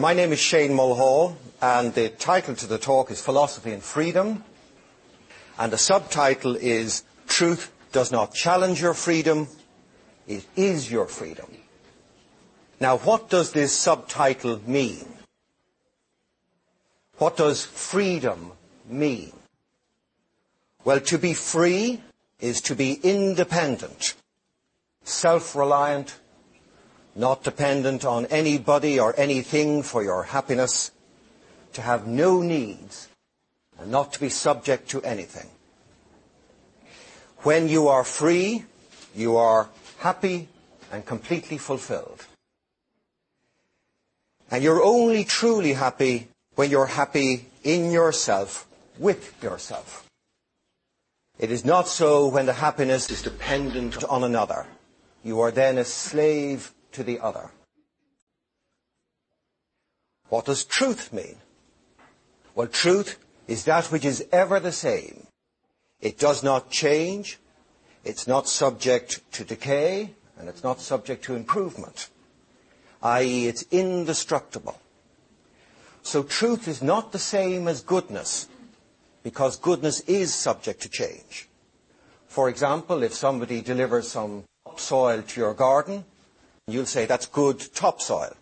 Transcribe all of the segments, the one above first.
My name is Shane Mulhall, and the title to the talk is Philosophy and Freedom. And the subtitle is Truth Does Not Challenge Your Freedom, It Is Your Freedom. Now, what does this subtitle mean? What does freedom mean? Well, to be free is to be independent, self-reliant, not dependent on anybody or anything for your happiness, to have no needs, and not to be subject to anything. When you are free, you are happy and completely fulfilled. And you're only truly happy when you're happy in yourself, with yourself. It is not so when the happiness is dependent on another. You are then a slave to the other. What does truth mean? Well, truth is that which is ever the same. It does not change, it's not subject to decay, and it's not subject to improvement, i.e., it's indestructible. So truth is not the same as goodness, because goodness is subject to change. For example, if somebody delivers some soil to your garden, You'll say that's good topsoil.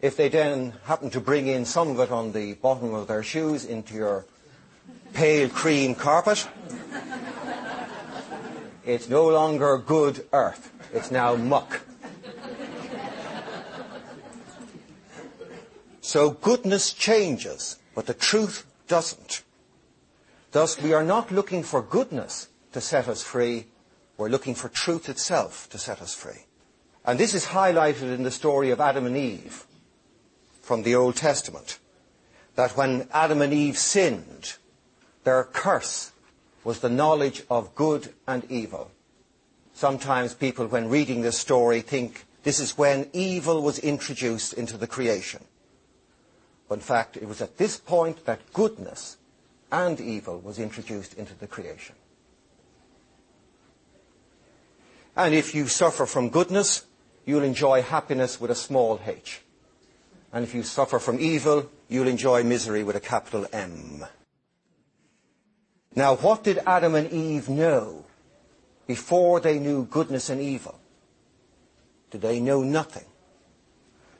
If they then happen to bring in some of it on the bottom of their shoes into your pale cream carpet, it's no longer good earth. It's now muck. So goodness changes, but the truth doesn't. Thus, we are not looking for goodness to set us free. We're looking for truth itself to set us free. And this is highlighted in the story of Adam and Eve from the Old Testament. That when Adam and Eve sinned, their curse was the knowledge of good and evil. Sometimes people, when reading this story, think this is when evil was introduced into the creation. In fact, it was at this point that goodness and evil was introduced into the creation. And if you suffer from goodness, you'll enjoy happiness with a small h. And if you suffer from evil, you'll enjoy misery with a capital M. Now, what did Adam and Eve know before they knew goodness and evil? Did they know nothing?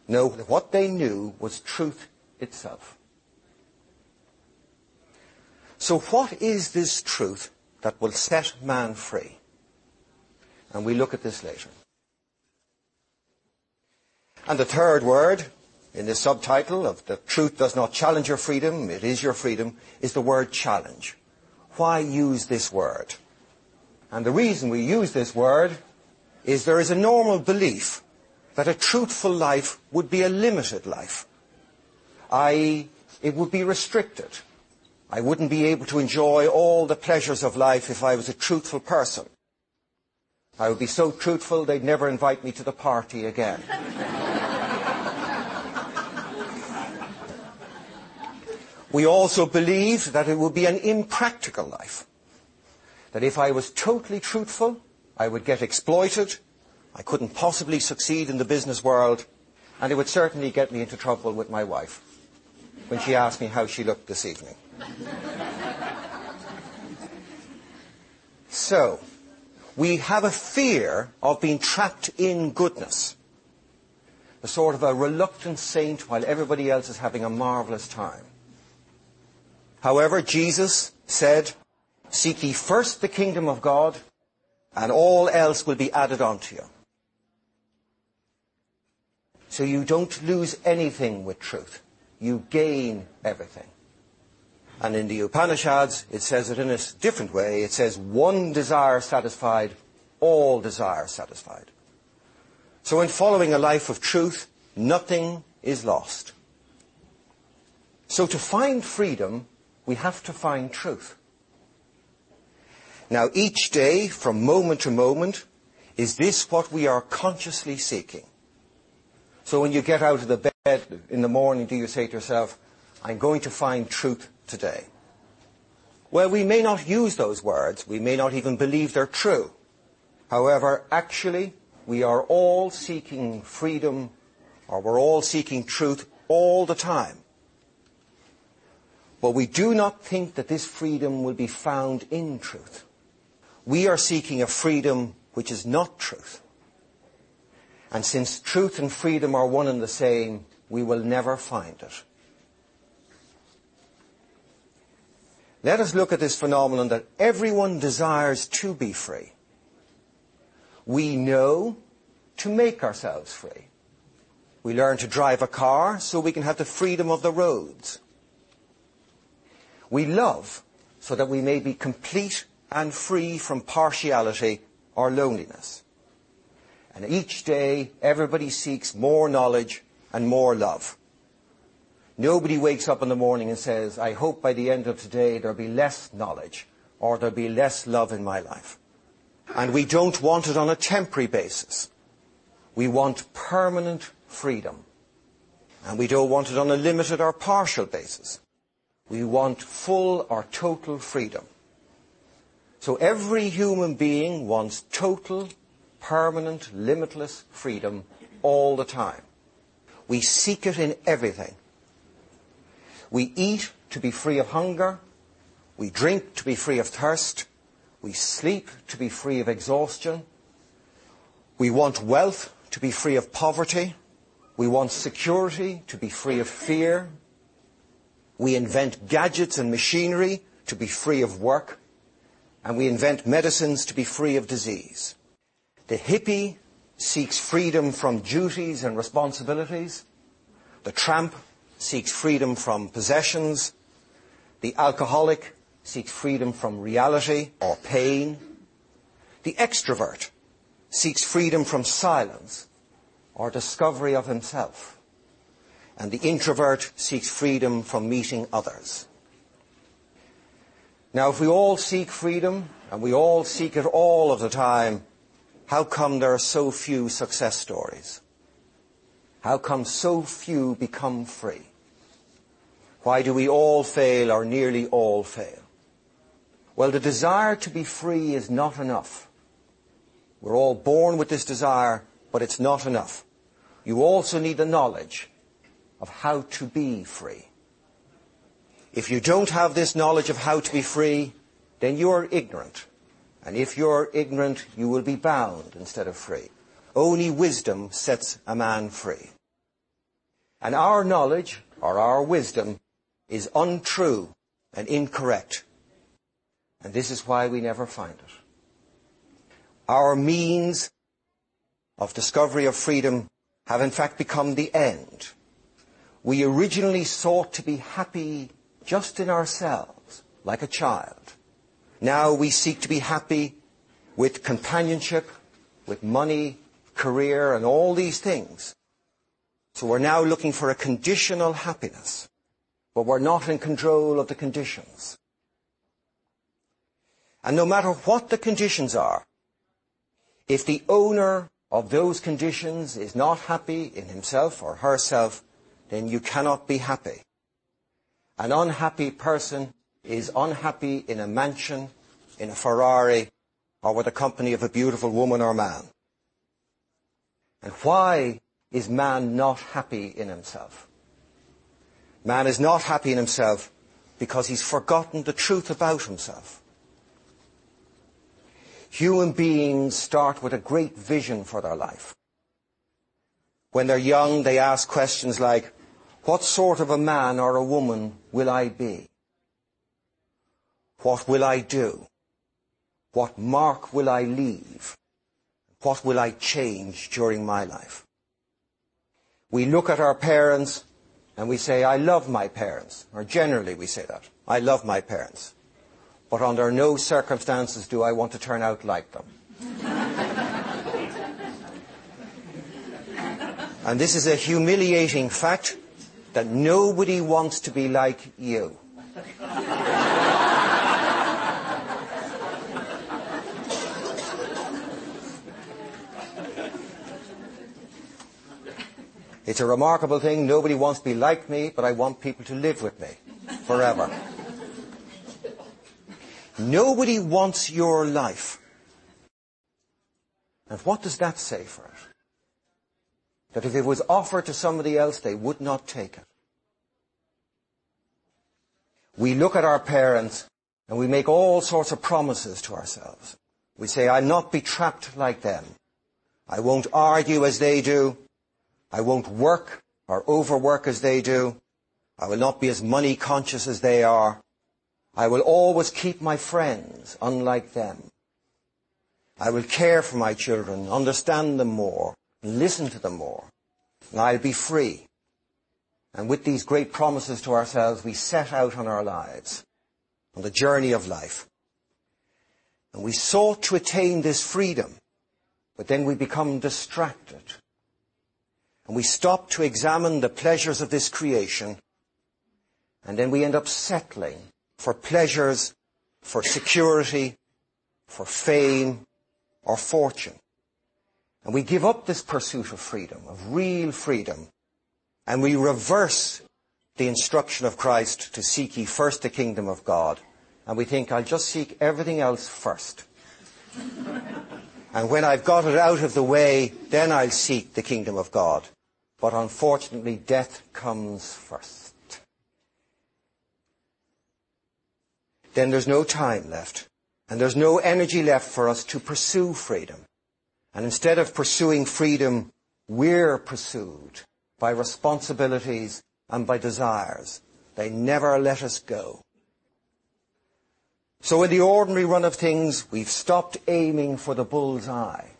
No, what they knew was truth itself. So what is this truth that will set man free? And we look at this later. And the third word in the subtitle of the truth does not challenge your freedom, it is your freedom, is the word challenge. Why use this word? And the reason we use this word is there is a normal belief that a truthful life would be a limited life. I.e., it would be restricted. I wouldn't be able to enjoy all the pleasures of life if I was a truthful person. I would be so truthful they'd never invite me to the party again. We also believe that it would be an impractical life. That if I was totally truthful, I would get exploited, I couldn't possibly succeed in the business world, and it would certainly get me into trouble with my wife when she asked me how she looked this evening. so, we have a fear of being trapped in goodness. A sort of a reluctant saint while everybody else is having a marvelous time. However, Jesus said, Seek ye first the kingdom of God, and all else will be added unto you. So you don't lose anything with truth. You gain everything. And in the Upanishads, it says it in a different way. It says, one desire satisfied, all desire satisfied. So in following a life of truth, nothing is lost. So to find freedom, we have to find truth. Now, each day, from moment to moment, is this what we are consciously seeking? So when you get out of the bed in the morning, do you say to yourself, I'm going to find truth today? Well, we may not use those words. We may not even believe they're true. However, actually, we are all seeking freedom, or we're all seeking truth all the time. But we do not think that this freedom will be found in truth. We are seeking a freedom which is not truth. And since truth and freedom are one and the same, we will never find it. Let us look at this phenomenon that everyone desires to be free. We know to make ourselves free. We learn to drive a car so we can have the freedom of the roads. We love so that we may be complete and free from partiality or loneliness. And each day, everybody seeks more knowledge and more love. Nobody wakes up in the morning and says, I hope by the end of today there'll be less knowledge or there'll be less love in my life. And we don't want it on a temporary basis. We want permanent freedom. And we don't want it on a limited or partial basis. We want full or total freedom. So every human being wants total, permanent, limitless freedom all the time. We seek it in everything. We eat to be free of hunger. We drink to be free of thirst. We sleep to be free of exhaustion. We want wealth to be free of poverty. We want security to be free of fear. We invent gadgets and machinery to be free of work. And we invent medicines to be free of disease. The hippie seeks freedom from duties and responsibilities. The tramp seeks freedom from possessions. The alcoholic seeks freedom from reality or pain. The extrovert seeks freedom from silence or discovery of himself. And the introvert seeks freedom from meeting others. Now, if we all seek freedom, and we all seek it all of the time, how come there are so few success stories? How come so few become free? Why do we all fail or nearly all fail? Well, the desire to be free is not enough. We're all born with this desire, but it's not enough. You also need the knowledge of how to be free. If you don't have this knowledge of how to be free, then you are ignorant. And if you're ignorant, you will be bound instead of free. Only wisdom sets a man free. And our knowledge, or our wisdom, is untrue and incorrect. And this is why we never find it. Our means of discovery of freedom have in fact become the end. We originally sought to be happy just in ourselves, like a child. Now we seek to be happy with companionship, with money, career, and all these things. So we're now looking for a conditional happiness, but we're not in control of the conditions. And no matter what the conditions are, if the owner of those conditions is not happy in himself or herself, then you cannot be happy. An unhappy person is unhappy in a mansion, in a Ferrari, or with the company of a beautiful woman or man. And why is man not happy in himself? Man is not happy in himself because he's forgotten the truth about himself. Human beings start with a great vision for their life. When they're young, they ask questions like, what sort of a man or a woman will I be? What will I do? What mark will I leave? What will I change during my life? We look at our parents and we say, I love my parents. Or generally we say that. I love my parents but under no circumstances do I want to turn out like them. and this is a humiliating fact that nobody wants to be like you. It's a remarkable thing. Nobody wants to be like me, but I want people to live with me forever. Nobody wants your life. And what does that say for it? That if it was offered to somebody else, they would not take it. We look at our parents and we make all sorts of promises to ourselves. We say, I'll not be trapped like them. I won't argue as they do. I won't work or overwork as they do. I will not be as money conscious as they are. I will always keep my friends unlike them. I will care for my children, understand them more, listen to them more, and I'll be free. And with these great promises to ourselves, we set out on our lives, on the journey of life. And we sought to attain this freedom, but then we become distracted. And we stop to examine the pleasures of this creation, and then we end up settling for pleasures, for security, for fame, or fortune. And we give up this pursuit of freedom, of real freedom, and we reverse the instruction of Christ to seek ye first the kingdom of God. And we think, I'll just seek everything else first. and when I've got it out of the way, then I'll seek the kingdom of God. But unfortunately, death comes first. Then there's no time left. And there's no energy left for us to pursue freedom. And instead of pursuing freedom, we're pursued by responsibilities and by desires. They never let us go. So in the ordinary run of things, we've stopped aiming for the bull's eye.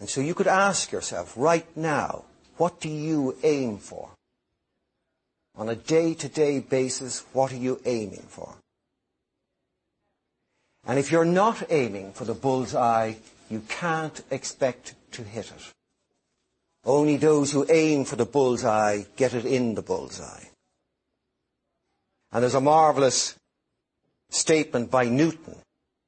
And so you could ask yourself right now, what do you aim for? On a day-to-day basis, what are you aiming for? And if you're not aiming for the bull's eye, you can't expect to hit it. Only those who aim for the bull's eye get it in the bull's eye. And there's a marvelous statement by Newton.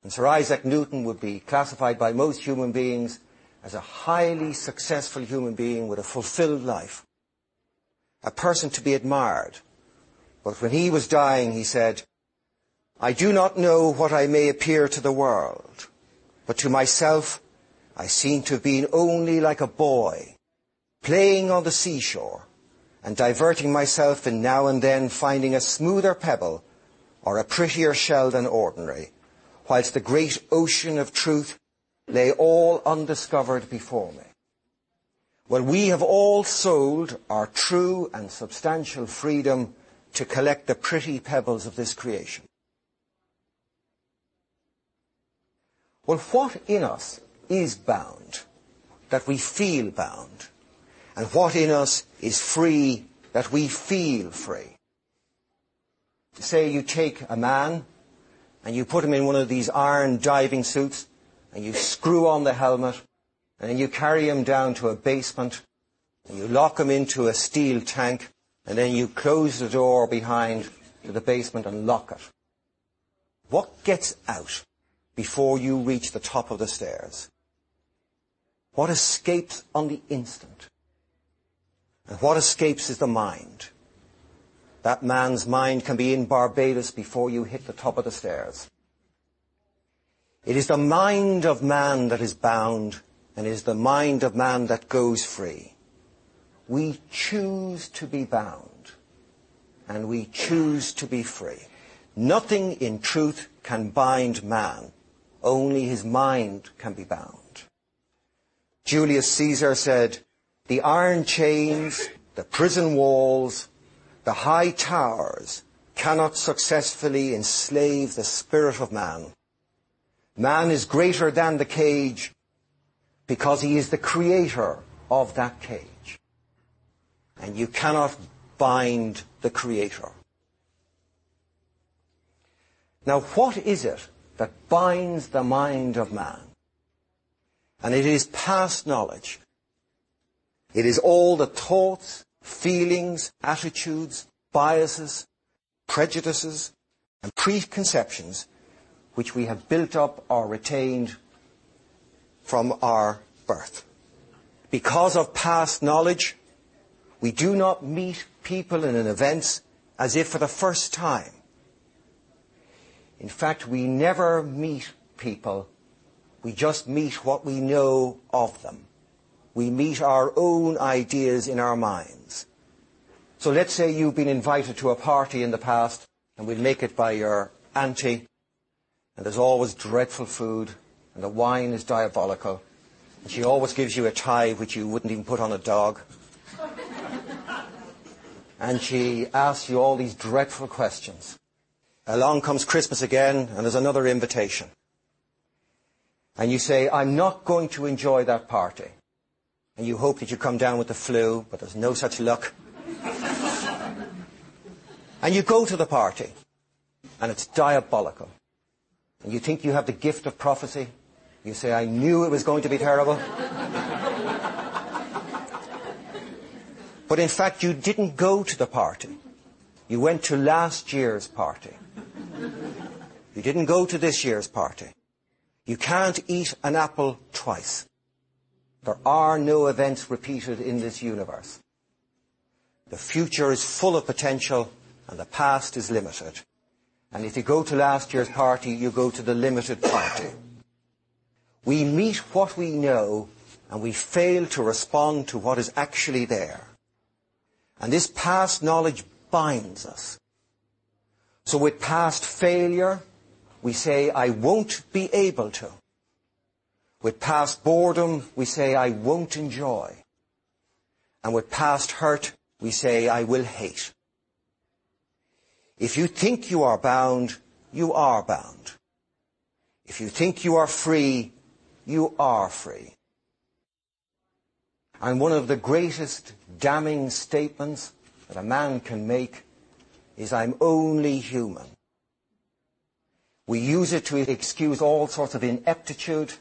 And Sir Isaac Newton would be classified by most human beings as a highly successful human being with a fulfilled life. A person to be admired. But when he was dying, he said, I do not know what I may appear to the world, but to myself I seem to have been only like a boy playing on the seashore and diverting myself in now and then finding a smoother pebble or a prettier shell than ordinary, whilst the great ocean of truth lay all undiscovered before me. Well, we have all sold our true and substantial freedom to collect the pretty pebbles of this creation. Well, what in us is bound that we feel bound? and what in us is free that we feel free. Say you take a man and you put him in one of these iron diving suits and you screw on the helmet and then you carry him down to a basement and you lock him into a steel tank and then you close the door behind to the basement and lock it. What gets out before you reach the top of the stairs? What escapes on the instant? And what escapes is the mind. That man's mind can be in Barbados before you hit the top of the stairs. It is the mind of man that is bound, and it is the mind of man that goes free. We choose to be bound, and we choose to be free. Nothing in truth can bind man. Only his mind can be bound. Julius Caesar said, the iron chains, the prison walls, the high towers cannot successfully enslave the spirit of man. Man is greater than the cage because he is the creator of that cage. And you cannot bind the creator. Now what is it that binds the mind of man? And it is past knowledge. It is all the thoughts, feelings, attitudes, biases, prejudices, and preconceptions which we have built up or retained from our birth. Because of past knowledge, we do not meet people in an event as if for the first time. In fact, we never meet people, we just meet what we know of them. we meet our own ideas in our minds. So let's say you've been invited to a party in the past, and we'll make it by your auntie, and there's always dreadful food, and the wine is diabolical, and she always gives you a tie which you wouldn't even put on a dog. and she asks you all these dreadful questions. Along comes Christmas again, and there's another invitation. And you say, I'm not going to enjoy that party. And you hope that you come down with the flu, but there's no such luck. and you go to the party, and it's diabolical. And you think you have the gift of prophecy. You say, I knew it was going to be terrible. but in fact, you didn't go to the party. You went to last year's party. You didn't go to this year's party. You can't eat an apple twice. There are no events repeated in this universe. The future is full of potential and the past is limited. And if you go to last year's party, you go to the limited party. We meet what we know and we fail to respond to what is actually there. And this past knowledge binds us. So with past failure, we say, I won't be able to. With past boredom, we say, I won't enjoy. And with past hurt, we say, I will hate. If you think you are bound, you are bound. If you think you are free, you are free. And one of the greatest damning statements that a man can make is, I'm only human. We use it to excuse all sorts of ineptitude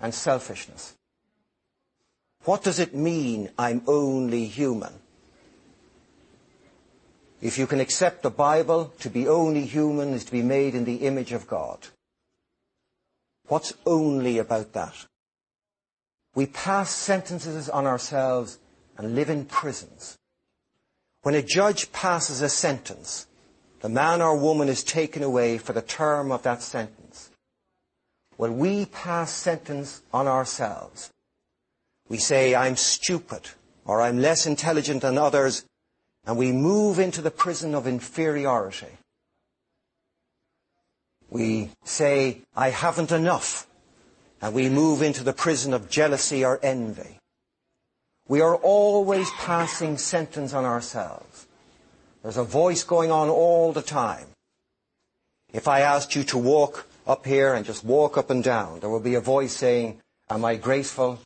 and selfishness. What does it mean, I'm only human? If you can accept the Bible, to be only human is to be made in the image of God. What's only about that? We pass sentences on ourselves and live in prisons. When a judge passes a sentence, the man or woman is taken away for the term of that sentence. When we pass sentence on ourselves, we say, I'm stupid, or I'm less intelligent than others, and we move into the prison of inferiority. We say, I haven't enough, and we move into the prison of jealousy or envy. We are always passing sentence on ourselves. There's a voice going on all the time. If I asked you to walk up here and just walk up and down, there will be a voice saying, Am I graceful?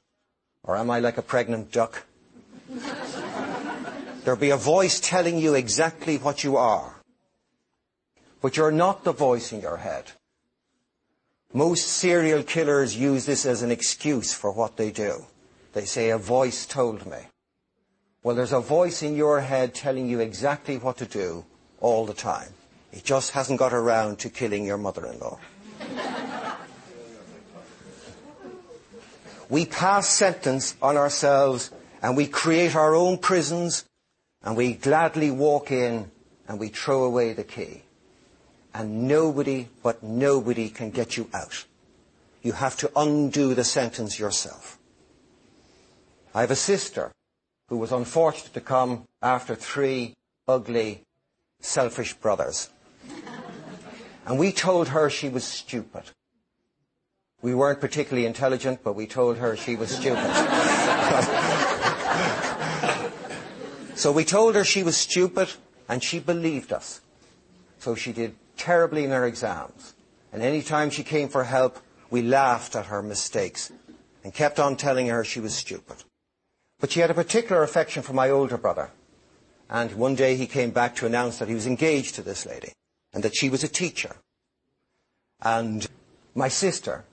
Or am I like a pregnant duck? There'll be a voice telling you exactly what you are. But you're not the voice in your head. Most serial killers use this as an excuse for what they do. They say, a voice told me. Well, there's a voice in your head telling you exactly what to do all the time. It just hasn't got around to killing your mother-in-law. we pass sentence on ourselves and we create our own prisons and we gladly walk in and we throw away the key. And nobody but nobody can get you out. You have to undo the sentence yourself. I have a sister who was unfortunate to come after three ugly, selfish brothers. And we told her she was stupid. We weren't particularly intelligent, but we told her she was stupid. so we told her she was stupid, and she believed us. So she did terribly in her exams. And any time she came for help, we laughed at her mistakes and kept on telling her she was stupid. But she had a particular affection for my older brother. And one day he came back to announce that he was engaged to this lady and that she was a teacher. And my sister,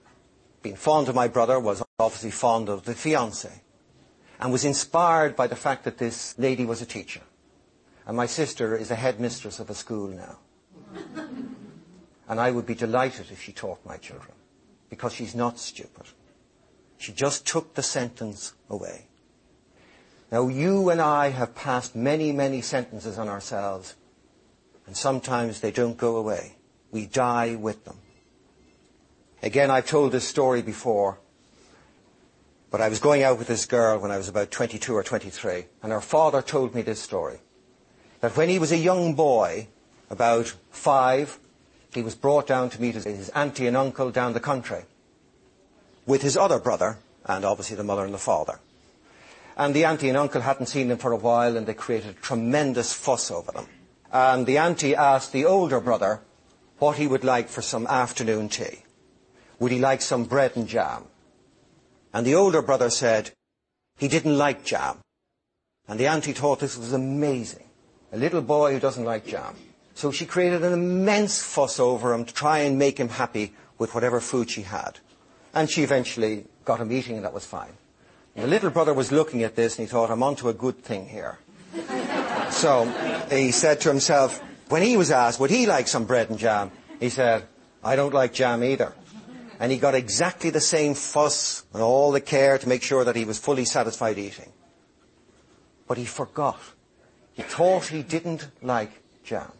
being fond of my brother, was obviously fond of the fiance and was inspired by the fact that this lady was a teacher. And my sister is a headmistress of a school now. and I would be delighted if she taught my children because she's not stupid. She just took the sentence away. Now, you and I have passed many, many sentences on ourselves, and sometimes they don't go away. We die with them. Again, I've told this story before. But I was going out with this girl when I was about 22 or 23, and her father told me this story. That when he was a young boy, about five, he was brought down to meet his, his auntie and uncle down the country with his other brother, and obviously the mother and the father. And the auntie and uncle hadn't seen them for a while, and they created a tremendous fuss over them. And the auntie asked the older brother what he would like for some afternoon tea. Would he like some bread and jam? And the older brother said he didn't like jam. And the auntie thought this was amazing. A little boy who doesn't like jam. So she created an immense fuss over him to try and make him happy with whatever food she had. And she eventually got him eating and that was fine. The little brother was looking at this and he thought, I'm onto a good thing here. so he said to himself, when he was asked, would he like some bread and jam? He said, I don't like jam either. And he got exactly the same fuss and all the care to make sure that he was fully satisfied eating. But he forgot. He thought he didn't like jam.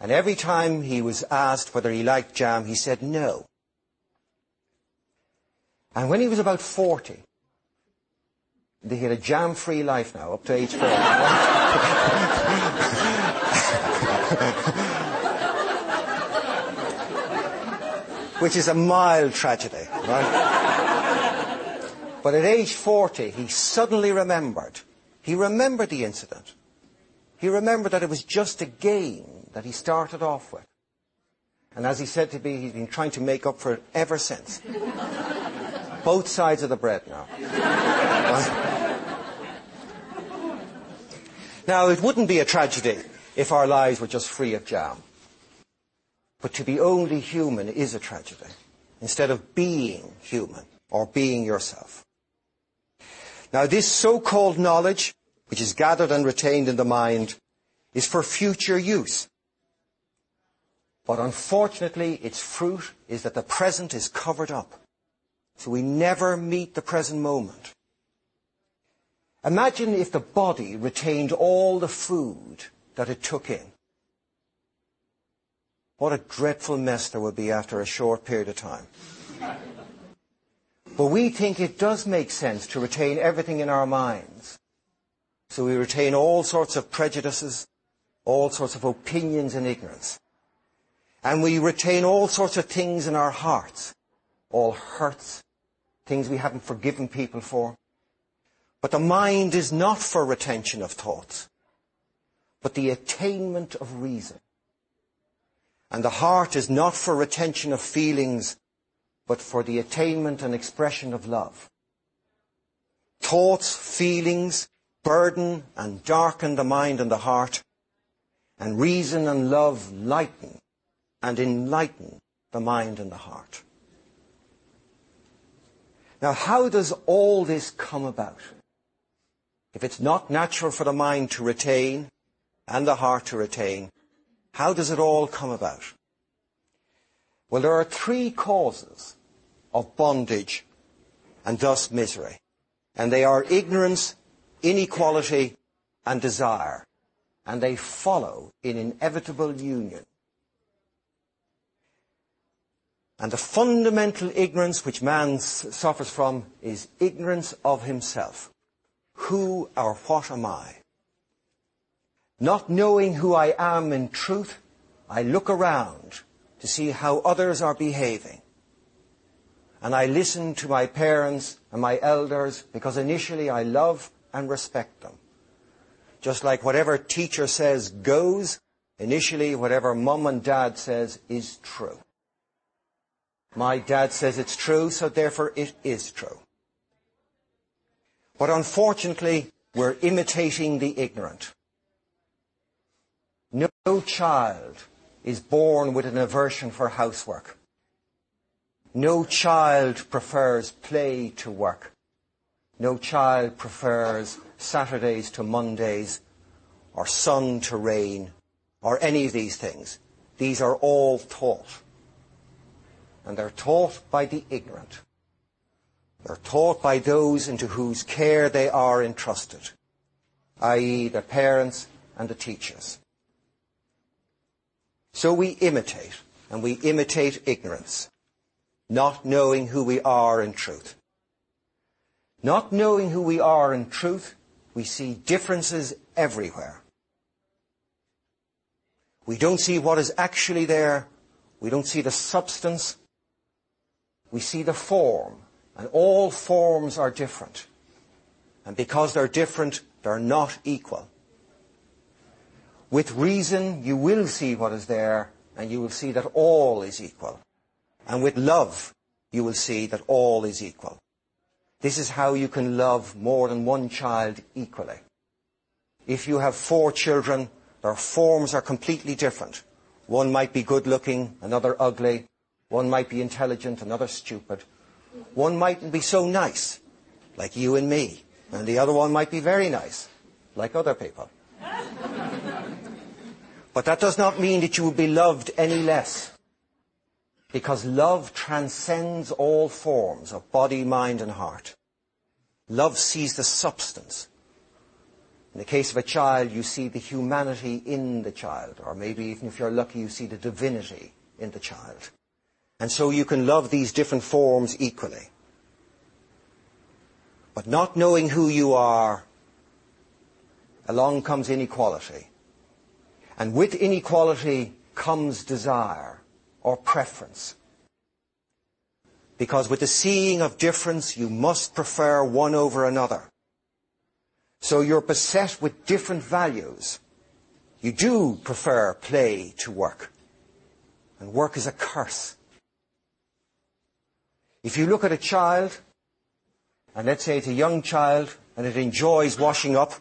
And every time he was asked whether he liked jam, he said no. And when he was about 40, he had a jam-free life now, up to age 40. Which is a mild tragedy, right? But at age 40, he suddenly remembered. He remembered the incident. He remembered that it was just a game that he started off with. And as he said to me, he's been trying to make up for it ever since. Both sides of the bread now. now, it wouldn't be a tragedy if our lives were just free of jam. But to be only human is a tragedy, instead of being human or being yourself. Now, this so-called knowledge, which is gathered and retained in the mind, is for future use. But unfortunately, its fruit is that the present is covered up. So we never meet the present moment. Imagine if the body retained all the food that it took in. What a dreadful mess there would be after a short period of time. But we think it does make sense to retain everything in our minds. So we retain all sorts of prejudices, all sorts of opinions and ignorance. And we retain all sorts of things in our hearts, all hurts, things we haven't forgiven people for. But the mind is not for retention of thoughts, but the attainment of reason. And the heart is not for retention of feelings, but for the attainment and expression of love. Thoughts, feelings, burden and darken the mind and the heart, and reason and love lighten and enlighten the mind and the heart. Now, how does all this come about? If it's not natural for the mind to retain and the heart to retain, how does it all come about? Well, there are three causes of bondage and thus misery. And they are ignorance, inequality, and desire. And they follow in inevitable union. And the fundamental ignorance which man suffers from is ignorance of himself. Who or what am I? Not knowing who I am in truth, I look around to see how others are behaving. And I listen to my parents and my elders because initially I love and respect them. Just like whatever teacher says goes, initially whatever mum and dad says is true. My dad says it's true, so therefore it is true. But unfortunately, we're imitating the ignorant. No child is born with an aversion for housework. No child prefers play to work. No child prefers Saturdays to Mondays or sun to rain or any of these things. These are all taught and they're taught by the ignorant. They're taught by those into whose care they are entrusted, i.e. the parents and the teachers. So we imitate, and we imitate ignorance, not knowing who we are in truth. Not knowing who we are in truth, we see differences everywhere. We don't see what is actually there. We don't see the substance. We see the form. And all forms are different. And because they're different, they're not equal. With reason, you will see what is there, and you will see that all is equal. And with love, you will see that all is equal. This is how you can love more than one child equally. If you have four children, their forms are completely different. One might be good looking, another ugly. One might be intelligent, another stupid. One mightn't be so nice, like you and me. And the other one might be very nice, like other people. but that does not mean that you will be loved any less. Because love transcends all forms of body, mind, and heart. Love sees the substance. In the case of a child, you see the humanity in the child, or maybe even if you're lucky, you see the divinity in the child. And so you can love these different forms equally. But not knowing who you are, along comes inequality. And with inequality comes desire or preference. Because with the seeing of difference, you must prefer one over another. So you're beset with different values. You do prefer play to work. And work is a curse. If you look at a child, and let's say it's a young child, and it enjoys washing up,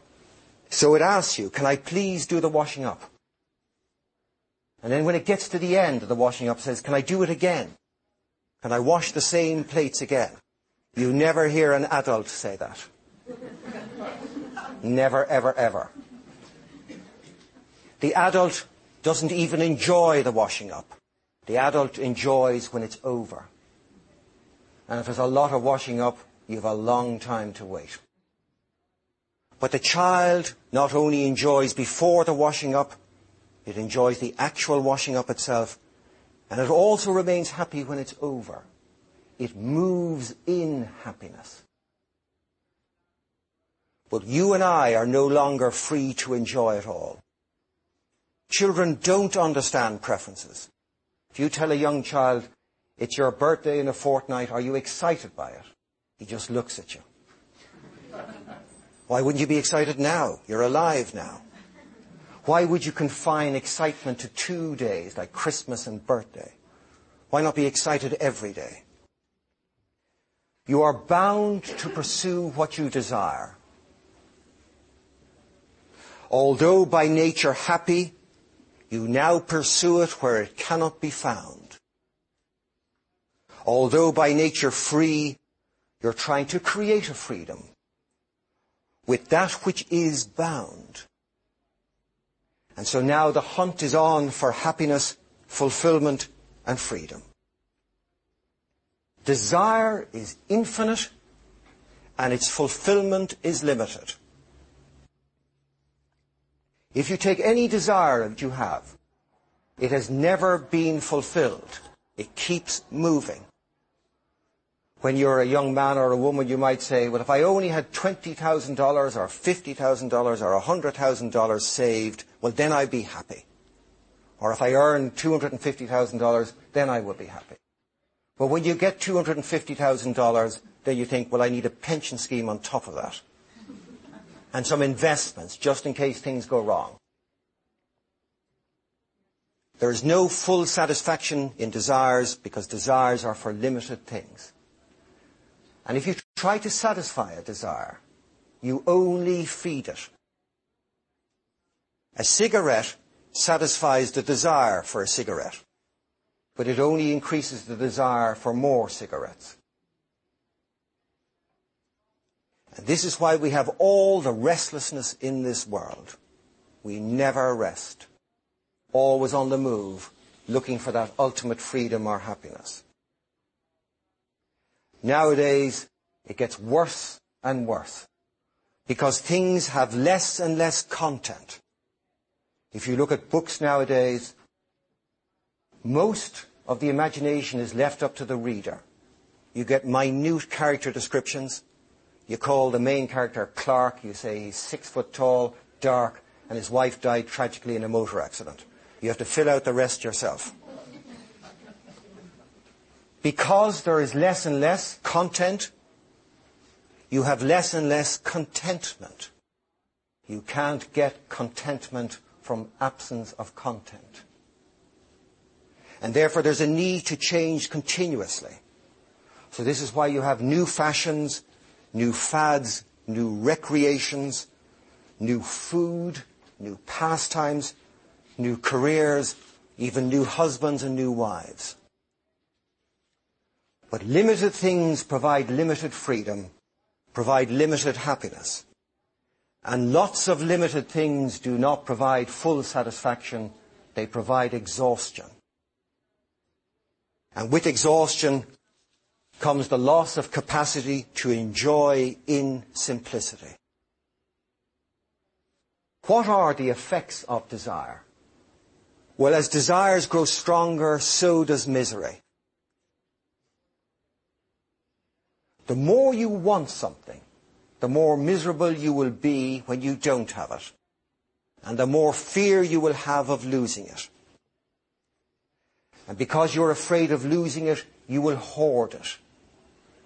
so it asks you, can I please do the washing up? And then when it gets to the end of the washing up, it says, can I do it again? Can I wash the same plates again? You never hear an adult say that. Never, ever, ever. The adult doesn't even enjoy the washing up. The adult enjoys when it's over. And if there's a lot of washing up, you have a long time to wait. But the child not only enjoys before the washing up, it enjoys the actual washing up itself, and it also remains happy when it's over. It moves in happiness. But you and I are no longer free to enjoy it all. Children don't understand preferences. If you tell a young child, it's your birthday in a fortnight, are you excited by it? He just looks at you. Why wouldn't you be excited now? You're alive now. Why would you confine excitement to two days, like Christmas and birthday? Why not be excited every day? You are bound to pursue what you desire although by nature happy, you now pursue it where it cannot be found. Although by nature free, you're trying to create a freedom with that which is bound. And so now the hunt is on for happiness, fulfillment, and freedom. Desire is infinite, and its fulfillment is limited. If you take any desire that you have, it has never been fulfilled. It keeps moving. When you're a young man or a woman, you might say, well, if I only had $20,000 or $50,000 or $100,000 saved, well, then I'd be happy. Or if I earn $250,000, then I would be happy. But when you get $250,000, then you think, well, I need a pension scheme on top of that and some investments just in case things go wrong. There is no full satisfaction in desires because desires are for limited things. And if you try to satisfy a desire, you only feed it. A cigarette satisfies the desire for a cigarette, but it only increases the desire for more cigarettes. And this is why we have all the restlessness in this world. We never rest. Always on the move, looking for that ultimate freedom or happiness. Nowadays, it gets worse and worse because things have less and less content. If you look at books nowadays, most of the imagination is left up to the reader. You get minute character descriptions, You call the main character Clark. You say he's six foot tall, dark, and his wife died tragically in a motor accident. You have to fill out the rest yourself. Because there is less and less content, you have less and less contentment. You can't get contentment from absence of content. And therefore there's a need to change continuously. So this is why you have new fashions, new fads, new recreations, new food, new pastimes, new careers, even new husbands and new wives. But limited things provide limited freedom, provide limited happiness. And lots of limited things do not provide full satisfaction, they provide exhaustion. And with exhaustion comes the loss of capacity to enjoy in simplicity. What are the effects of desire? Well, as desires grow stronger, so does misery. The more you want something, the more miserable you will be when you don't have it. And the more fear you will have of losing it. And because you're afraid of losing it, you will hoard it.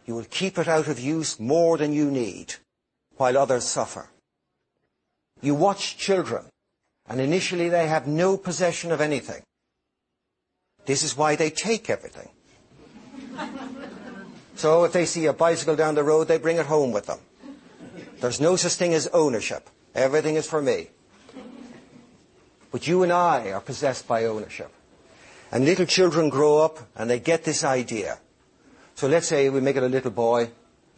You will keep it out of use more than you need, while others suffer. You watch children, and initially they have no possession of anything. This is why they take everything. So if they see a bicycle down the road, they bring it home with them. There's no such thing as ownership. Everything is for me. But you and I are possessed by ownership. And little children grow up and they get this idea. So let's say we make it a little boy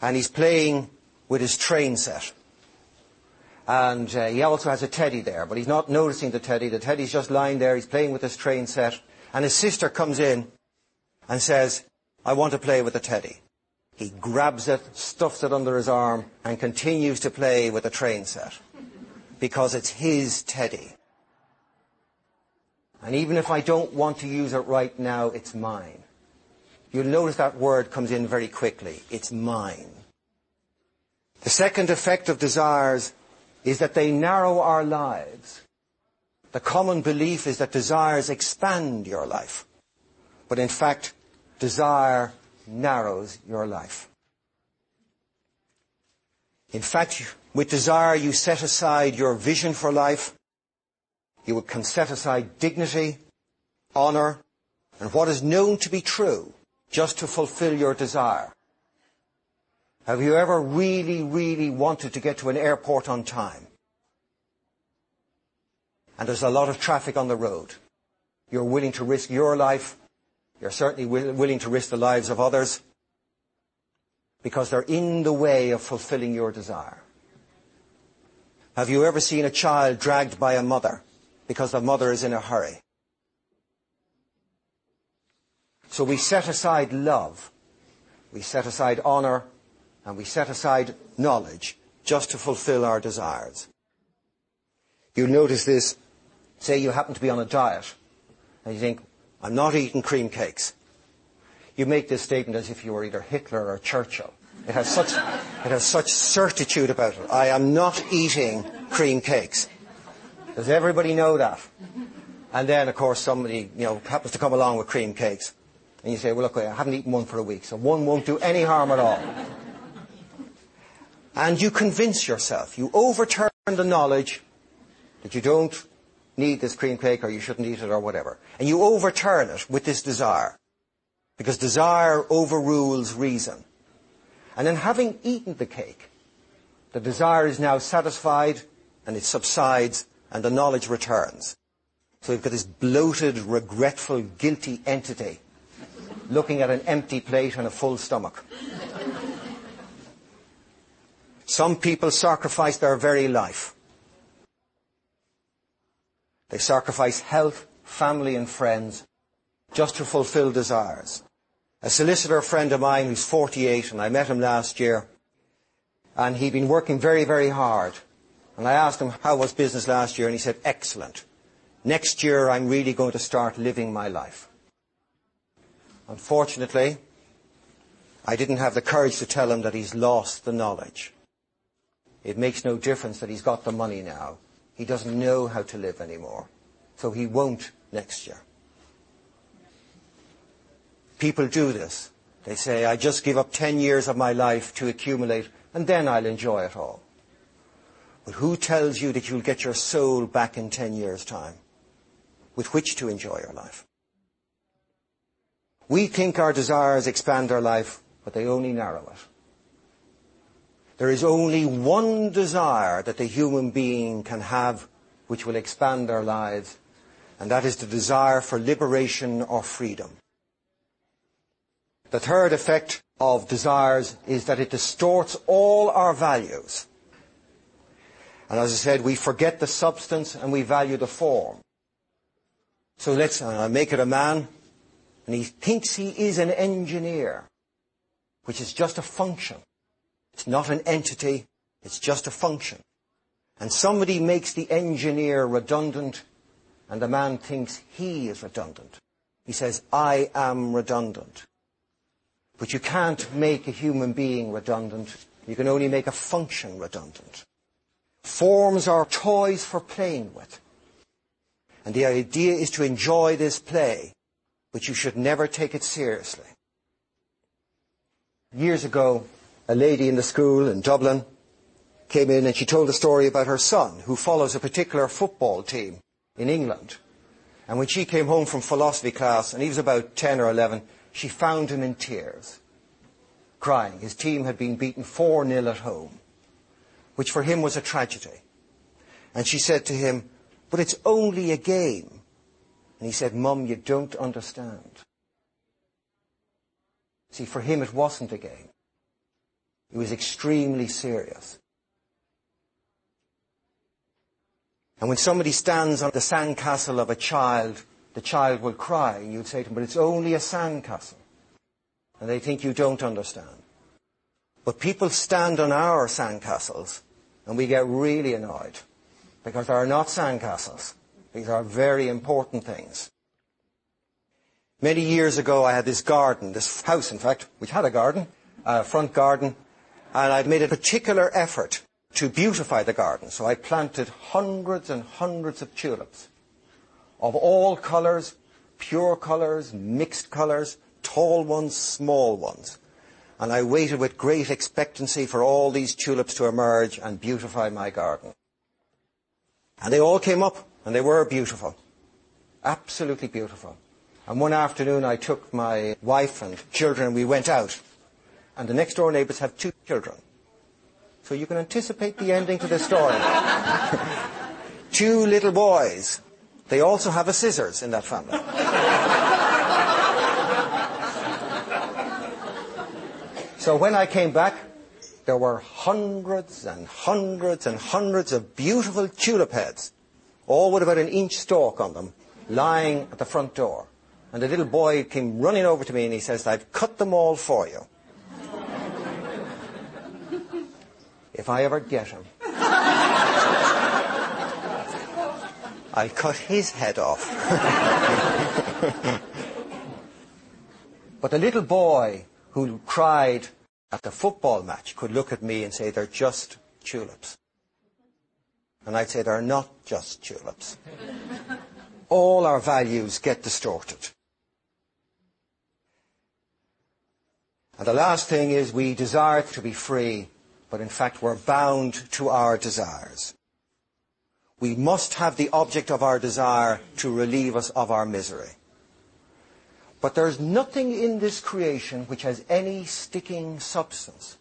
and he's playing with his train set. And uh, he also has a teddy there, but he's not noticing the teddy. The teddy's just lying there. He's playing with his train set. And his sister comes in and says, I want to play with the teddy. He grabs it, stuffs it under his arm, and continues to play with the train set. Because it's his teddy. And even if I don't want to use it right now, it's mine. You'll notice that word comes in very quickly. It's mine. The second effect of desires is that they narrow our lives. The common belief is that desires expand your life. But in fact, desire narrows your life. In fact, with desire you set aside your vision for life. You can set aside dignity, honor, and what is known to be true just to fulfill your desire. Have you ever really, really wanted to get to an airport on time? And there's a lot of traffic on the road. You're willing to risk your life. You're certainly willing to risk the lives of others because they're in the way of fulfilling your desire. Have you ever seen a child dragged by a mother because the mother is in a hurry? So we set aside love, we set aside honor, and we set aside knowledge just to fulfill our desires. You'll notice this, say you happen to be on a diet, and you think, I'm not eating cream cakes. You make this statement as if you were either Hitler or Churchill. It has such, it has such certitude about it. I am not eating cream cakes. Does everybody know that? And then, of course, somebody, you know, happens to come along with cream cakes. And you say, well, look, I haven't eaten one for a week, so one won't do any harm at all. And you convince yourself, you overturn the knowledge that you don't need this cream cake or you shouldn't eat it or whatever. And you overturn it with this desire. Because desire overrules reason. And then having eaten the cake, the desire is now satisfied and it subsides and the knowledge returns. So you've got this bloated, regretful, guilty entity looking at an empty plate and a full stomach. Some people sacrifice their very life. They sacrifice health, family and friends just to fulfill desires. A solicitor friend of mine who's 48 and I met him last year and he'd been working very, very hard. And I asked him how was business last year and he said, excellent. Next year I'm really going to start living my life. Unfortunately, I didn't have the courage to tell him that he's lost the knowledge. It makes no difference that he's got the money now. He doesn't know how to live anymore. So he won't next year. People do this. They say, I just give up 10 years of my life to accumulate and then I'll enjoy it all. But who tells you that you'll get your soul back in 10 years' time with which to enjoy your life? We think our desires expand our life, but they only narrow it. There is only one desire that the human being can have which will expand our lives, and that is the desire for liberation or freedom. The third effect of desires is that it distorts all our values. And as I said, we forget the substance and we value the form. So let's uh, make it a man, and he thinks he is an engineer, which is just a function. It's not an entity, it's just a function. And somebody makes the engineer redundant, and the man thinks he is redundant. He says, I am redundant. But you can't make a human being redundant. You can only make a function redundant. Forms are toys for playing with. And the idea is to enjoy this play, but you should never take it seriously. Years ago, a lady in the school in Dublin came in and she told a story about her son who follows a particular football team in England. And when she came home from philosophy class, and he was about 10 or 11, she found him in tears, crying. His team had been beaten 4 0 at home, which for him was a tragedy. And she said to him, But it's only a game. And he said, Mum, you don't understand. See, for him it wasn't a game. It was extremely serious. And when somebody stands on the sandcastle of a child the child will cry, and you'd say to them, but it's only a sandcastle. And they think you don't understand. But people stand on our sandcastles, and we get really annoyed, because they are not sandcastles. These are very important things. Many years ago, I had this garden, this house, in fact, which had a garden, a front garden, and I'd made a particular effort to beautify the garden. So I planted hundreds and hundreds of tulips of all colours, pure colours, mixed colours, tall ones, small ones. And I waited with great expectancy for all these tulips to emerge and beautify my garden. And they all came up, and they were beautiful. Absolutely beautiful. And one afternoon I took my wife and children and we went out. And the next door neighbours have two children. So you can anticipate the ending to the story. two little boys they also have a scissors in that family. so when I came back, there were hundreds and hundreds and hundreds of beautiful tulip heads, all with about an inch stalk on them, lying at the front door. And the little boy came running over to me and he says, I've cut them all for you. If I ever get him. I'll cut his head off. but the little boy who cried at the football match could look at me and say, they're just tulips. And I'd say, they're not just tulips. All our values get distorted. And the last thing is we desire to be free, but in fact we're bound to our desires. We must have the object of our desire to relieve us of our misery. But there's nothing in this creation which has any sticking substance.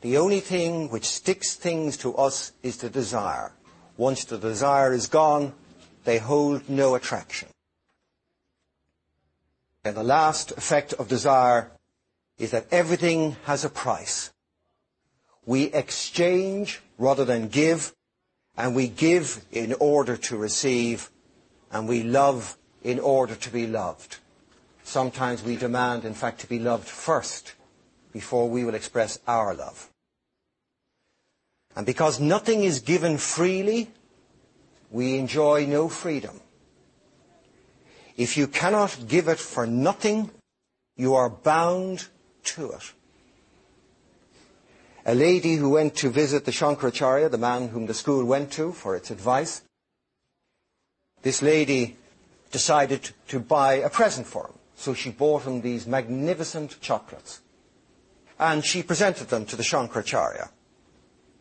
The only thing which sticks things to us is the desire. Once the desire is gone, they hold no attraction. And the last effect of desire is that everything has a price. We exchange rather than give, and we give in order to receive, and we love in order to be loved. Sometimes we demand, in fact, to be loved first before we will express our love. And because nothing is given freely, we enjoy no freedom. If you cannot give it for nothing, You are bound to it. A lady who went to visit the Shankaracharya, the man whom the school went to for its advice, this lady decided to buy a present for him. So she bought him these magnificent chocolates. And she presented them to the Shankaracharya.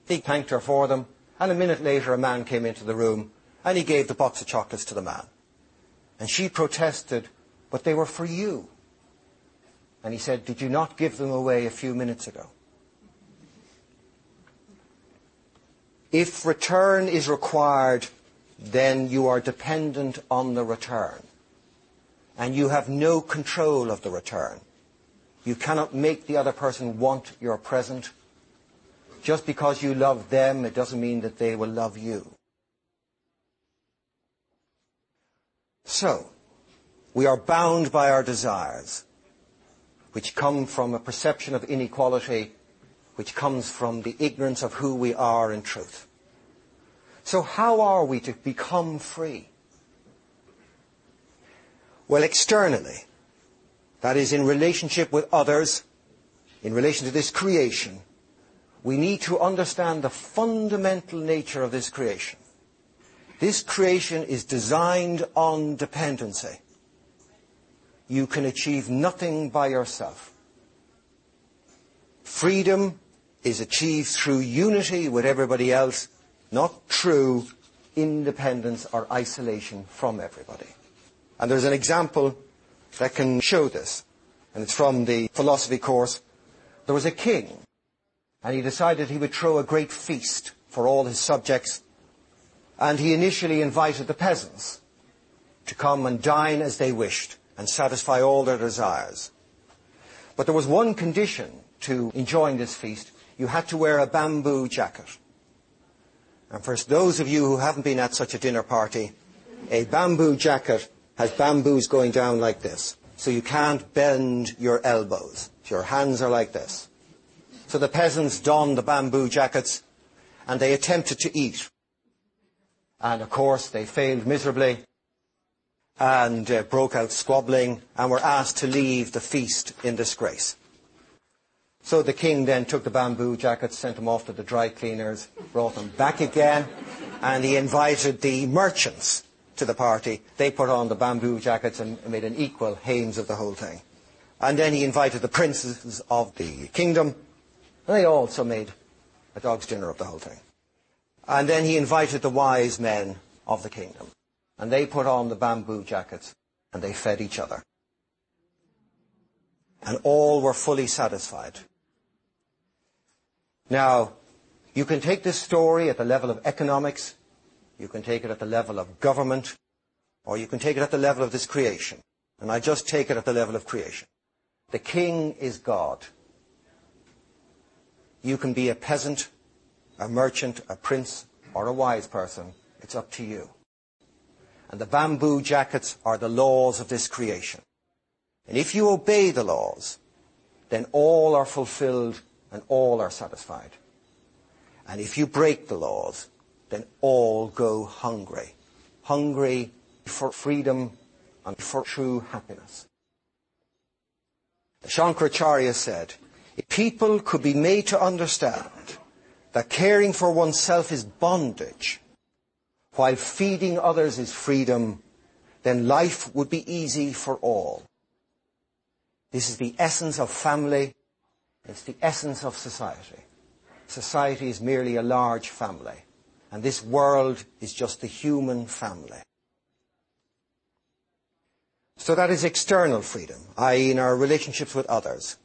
He thanked her for them, and a minute later a man came into the room and he gave the box of chocolates to the man. And she protested, but they were for you. And he said, did you not give them away a few minutes ago? If return is required, then you are dependent on the return. And you have no control of the return. You cannot make the other person want your present. Just because you love them, it doesn't mean that they will love you. So, we are bound by our desires, which come from a perception of inequality, which comes from the ignorance of who we are in truth. So how are we to become free? Well, externally, that is in relationship with others, in relation to this creation, we need to understand the fundamental nature of this creation. This creation is designed on dependency. You can achieve nothing by yourself. Freedom is achieved through unity with everybody else, not true independence or isolation from everybody. And there's an example that can show this, and it's from the philosophy course. There was a king, and he decided he would throw a great feast for all his subjects and he initially invited the peasants to come and dine as they wished and satisfy all their desires. But there was one condition to enjoying this feast. You had to wear a bamboo jacket. And for those of you who haven't been at such a dinner party, a bamboo jacket has bamboos going down like this. So you can't bend your elbows. Your hands are like this. So the peasants donned the bamboo jackets and they attempted to eat. And of course, they failed miserably and uh, broke out squabbling and were asked to leave the feast in disgrace. So the king then took the bamboo jackets, sent them off to the dry cleaners, brought them back again, and he invited the merchants to the party. They put on the bamboo jackets and made an equal hames of the whole thing. And then he invited the princes of the kingdom, and they also made a dog's dinner of the whole thing. And then he invited the wise men of the kingdom. And they put on the bamboo jackets and they fed each other. And all were fully satisfied. Now, you can take this story at the level of economics, you can take it at the level of government, or you can take it at the level of this creation. And I just take it at the level of creation. The king is God. You can be a peasant a merchant, a prince, or a wise person. It's up to you. And the bamboo jackets are the laws of this creation. And if you obey the laws, then all are fulfilled and all are satisfied. And if you break the laws, then all go hungry. Hungry for freedom and for true happiness. Shankaracharya said, if people could be made to understand that caring for oneself is bondage, while feeding others is freedom, then life would be easy for all. This is the essence of family. It's the essence of society. Society is merely a large family. And this world is just the human family. So that is external freedom, i.e. in our relationships with others.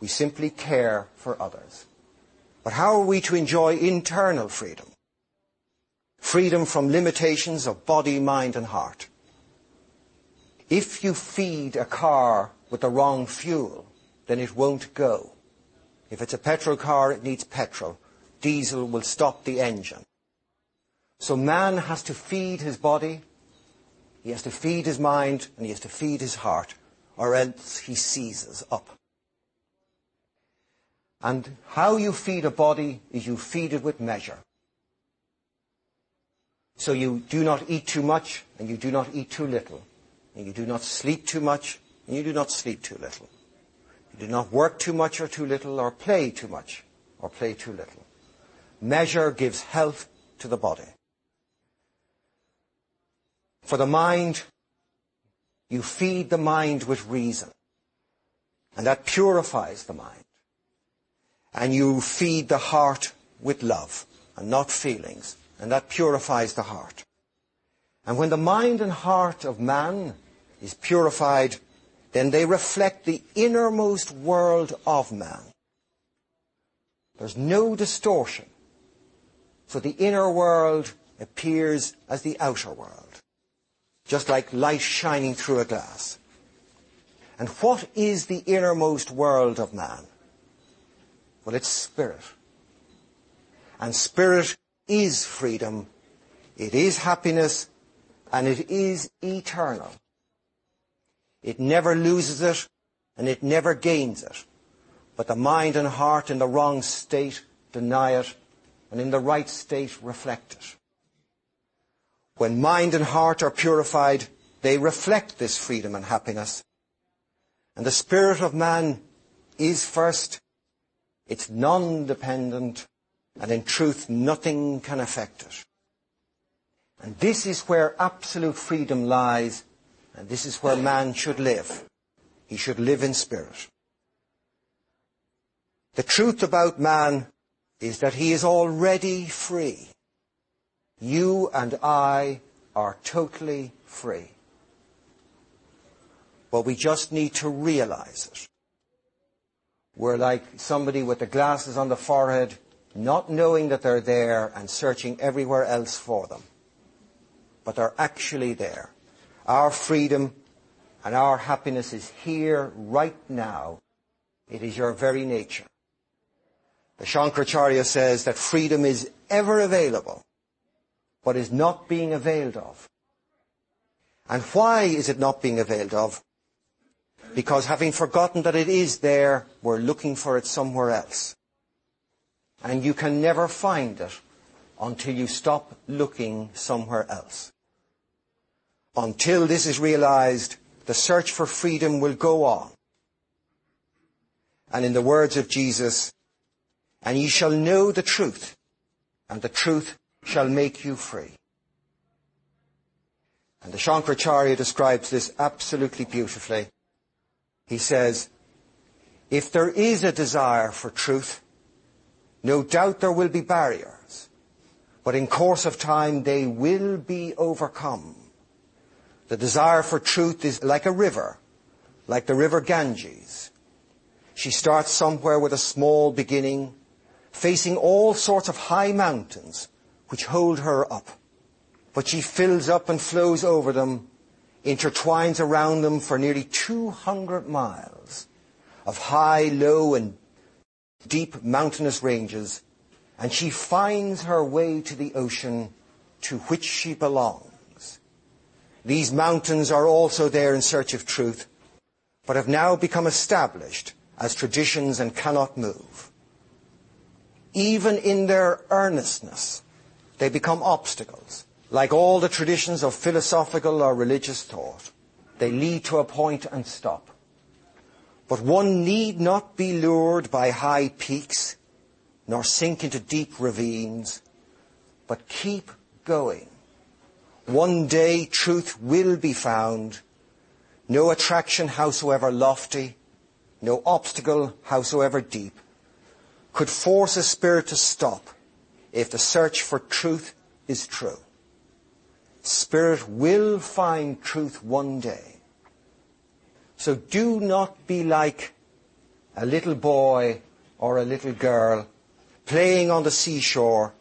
We simply care for others. But how are we to enjoy internal freedom? Freedom from limitations of body, mind and heart. If you feed a car with the wrong fuel, then it won't go. If it's a petrol car, it needs petrol. Diesel will stop the engine. So man has to feed his body, he has to feed his mind, and he has to feed his heart, or else he seizes up. And how you feed a body is you feed it with measure. So you do not eat too much and you do not eat too little. And you do not sleep too much and you do not sleep too little. You do not work too much or too little, or play too much or play too little. Measure gives health to the body. For the mind, you feed the mind with reason. And that purifies the mind. And you feed the heart with love and not feelings. And that purifies the heart. And when the mind and heart of man is purified, then they reflect the innermost world of man. There's no distortion. So the inner world appears as the outer world, just like light shining through a glass. And what is the innermost world of man? Well, it's spirit. And spirit is freedom, it is happiness, and it is eternal. It never loses it, and it never gains it. But the mind and heart in the wrong state deny it, and in the right state reflect it. When mind and heart are purified, they reflect this freedom and happiness. And the spirit of man is first, it's non-dependent, and in truth nothing can affect it. And this is where absolute freedom lies, and this is where man should live. He should live in spirit. The truth about man is that he is already free. You and I are totally free. But we just need to realize it. We're like somebody with the glasses on the forehead, not knowing that they're there and searching everywhere else for them. But they're actually there. Our freedom and our happiness is here right now. It is your very nature. The Shankaracharya says that freedom is ever available, but is not being availed of. And why is it not being availed of? Because having forgotten that it is there, we're looking for it somewhere else. And you can never find it until you stop looking somewhere else. Until this is realized, the search for freedom will go on. And in the words of Jesus, and ye shall know the truth, and the truth shall make you free. And the Shankaracharya describes this absolutely beautifully. He says, if there is a desire for truth, no doubt there will be barriers, but in course of time they will be overcome. The desire for truth is like a river, like the river Ganges. She starts somewhere with a small beginning, facing all sorts of high mountains which hold her up. But she fills up and flows over them intertwines around them for nearly 200 miles of high, low, and deep mountainous ranges, and she finds her way to the ocean to which she belongs. These mountains are also there in search of truth, but have now become established as traditions and cannot move. Even in their earnestness, they become obstacles like all the traditions of philosophical or religious thought, they lead to a point and stop. But one need not be lured by high peaks, nor sink into deep ravines, but keep going. One day truth will be found. No attraction, howsoever lofty, no obstacle, howsoever deep, could force a spirit to stop if the search for truth is true. Spirit will find truth one day. So do not be like a little boy or a little girl playing on the seashore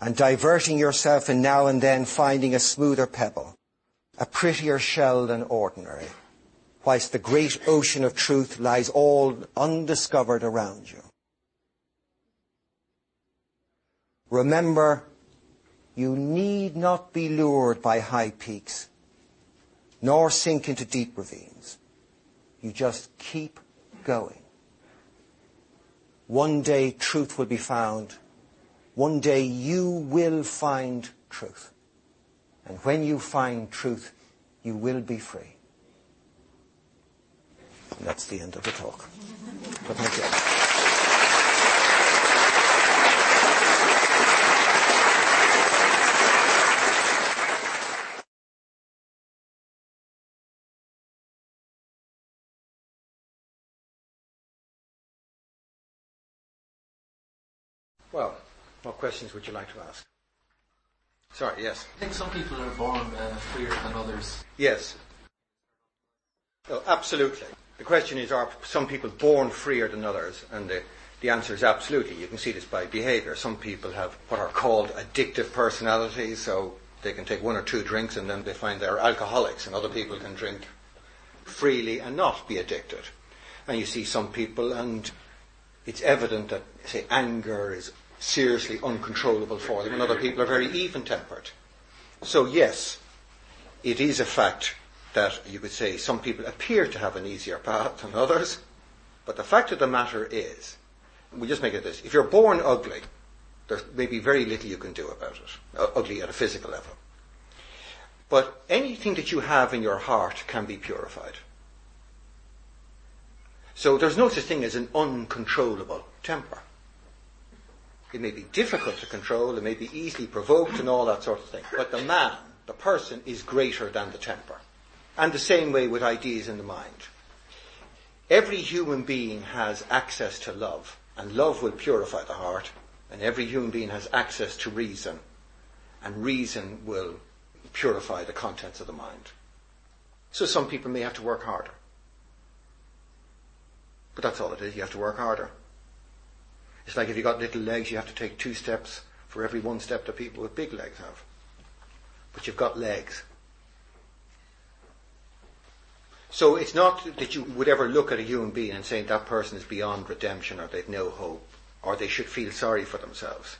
and diverting yourself and now and then finding a smoother pebble, a prettier shell than ordinary, whilst the great ocean of truth lies all undiscovered around you. Remember you need not be lured by high peaks, nor sink into deep ravines. You just keep going. One day truth will be found. One day you will find truth. And when you find truth, you will be free. And that's the end of the talk. But thank you. Well, what questions would you like to ask? Sorry, yes. I think some people are born uh, freer than others. Yes. Oh, absolutely. The question is, are some people born freer than others? And the, the answer is absolutely. You can see this by behavior. Some people have what are called addictive personalities, so they can take one or two drinks and then they find they're alcoholics, and other people can drink freely and not be addicted. And you see some people, and it's evident that, say, anger is seriously uncontrollable for them, and other people are very even tempered. So, yes, it is a fact that you could say some people appear to have an easier path than others, but the fact of the matter is, we just make it this if you're born ugly, there may be very little you can do about it, uh, ugly at a physical level. But anything that you have in your heart can be purified. So there's no such thing as an uncontrollable temper. It may be difficult to control, it may be easily provoked and all that sort of thing. But the man, the person, is greater than the temper. And the same way with ideas in the mind. Every human being has access to love, and love will purify the heart, and every human being has access to reason, and reason will purify the contents of the mind. So some people may have to work harder. But that's all it is, you have to work harder. It's like if you've got little legs, you have to take two steps for every one step that people with big legs have. But you've got legs. So it's not that you would ever look at a human being and say that person is beyond redemption or they've no hope or they should feel sorry for themselves.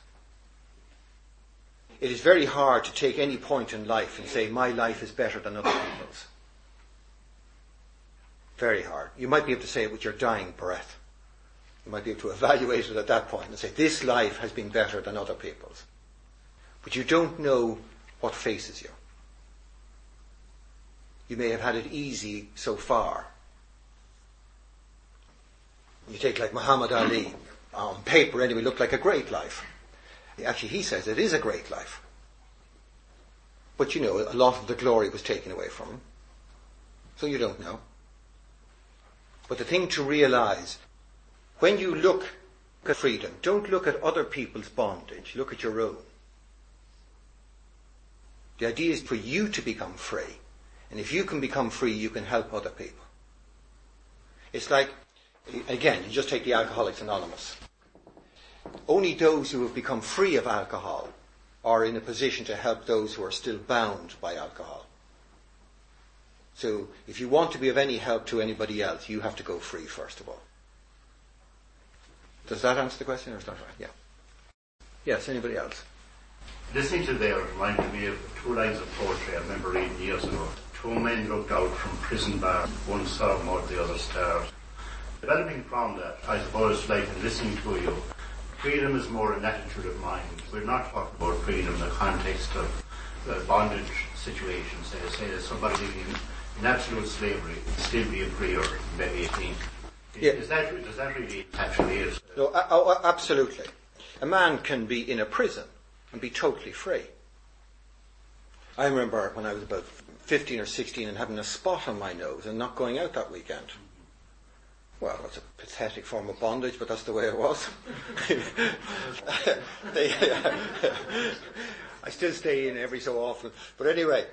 It is very hard to take any point in life and say my life is better than other people's. Very hard. You might be able to say it with your dying breath. You might be able to evaluate it at that point and say, this life has been better than other people's. But you don't know what faces you. You may have had it easy so far. You take like Muhammad Ali, on paper anyway, looked like a great life. Actually, he says it is a great life. But you know, a lot of the glory was taken away from him. So you don't know. But the thing to realize when you look at freedom, don't look at other people's bondage, look at your own. The idea is for you to become free. And if you can become free, you can help other people. It's like, again, you just take the Alcoholics Anonymous. Only those who have become free of alcohol are in a position to help those who are still bound by alcohol. So if you want to be of any help to anybody else, you have to go free first of all. Does that answer the question or is that right? Yeah. Yes, anybody else? Listening to there reminded me of two lines of poetry I remember reading years ago. Two men looked out from prison bars, one saw out, the other starved. Developing from that, I suppose, like listening to you, freedom is more an attitude of mind. We're not talking about freedom in the context of the bondage situations. Say, say somebody living in absolute slavery still be a free maybe 18. Yeah. Is that, does that really actually is? No, oh, absolutely. A man can be in a prison and be totally free. I remember when I was about 15 or 16 and having a spot on my nose and not going out that weekend. Well, it's a pathetic form of bondage, but that's the way it was. they, uh, I still stay in every so often. But anyway,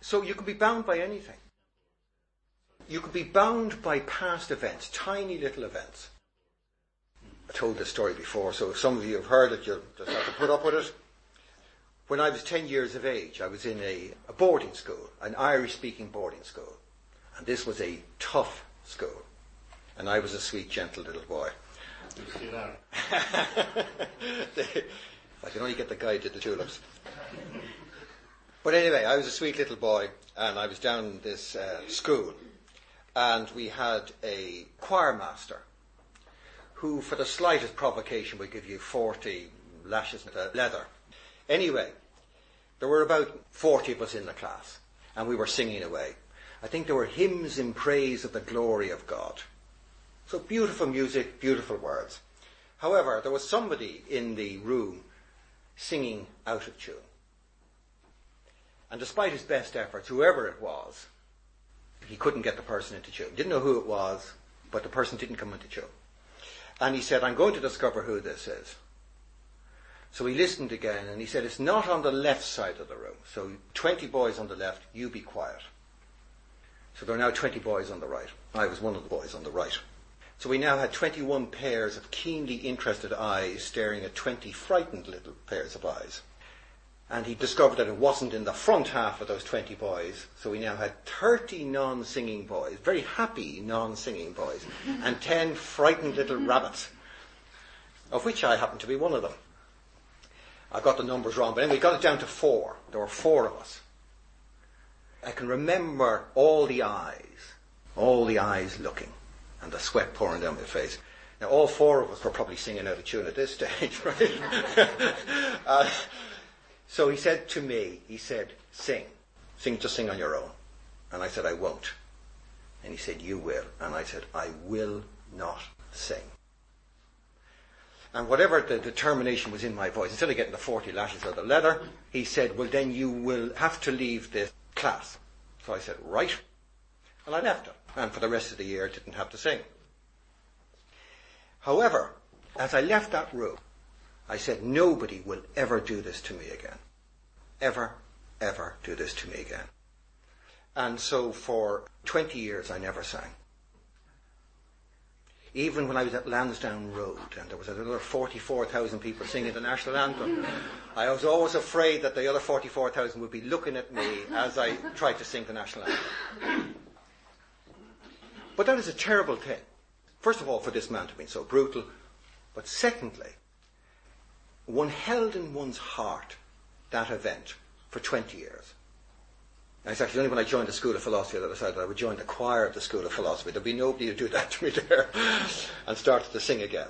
so you can be bound by anything you could be bound by past events, tiny little events. I told this story before, so if some of you have heard it, you'll just have to put up with it. When I was 10 years of age, I was in a, a boarding school, an Irish speaking boarding school. And this was a tough school. And I was a sweet, gentle little boy. I can only get the guide to the tulips. But anyway, I was a sweet little boy, and I was down this uh, school and we had a choir master who, for the slightest provocation, would give you 40 lashes of leather. Anyway, there were about 40 of us in the class, and we were singing away. I think there were hymns in praise of the glory of God. So beautiful music, beautiful words. However, there was somebody in the room singing out of tune. And despite his best efforts, whoever it was, he couldn't get the person into tune. Didn't know who it was, but the person didn't come into tune. And he said, I'm going to discover who this is. So he listened again and he said, It's not on the left side of the room. So 20 boys on the left, you be quiet. So there are now 20 boys on the right. I was one of the boys on the right. So we now had 21 pairs of keenly interested eyes staring at 20 frightened little pairs of eyes. And he discovered that it wasn't in the front half of those 20 boys. So we now had 30 non-singing boys, very happy non-singing boys, and 10 frightened little rabbits, of which I happened to be one of them. I got the numbers wrong, but anyway, we got it down to four. There were four of us. I can remember all the eyes, all the eyes looking, and the sweat pouring down my face. Now, all four of us were probably singing out of tune at this stage, right? uh, so he said to me, he said, sing. Sing, just sing on your own. And I said, I won't. And he said, you will. And I said, I will not sing. And whatever the determination was in my voice, instead of getting the 40 lashes of the leather, he said, well then you will have to leave this class. So I said, right. And I left it. And for the rest of the year, didn't have to sing. However, as I left that room, I said, nobody will ever do this to me again. Ever, ever do this to me again. And so for 20 years I never sang. Even when I was at Lansdowne Road and there was another 44,000 people singing the national anthem, I was always afraid that the other 44,000 would be looking at me as I tried to sing the national anthem. But that is a terrible thing. First of all, for this man to be so brutal, but secondly, one held in one's heart that event for 20 years. And it's actually only when I joined the School of Philosophy that I decided I would join the choir of the School of Philosophy. There'd be nobody to do that to me there and started to sing again.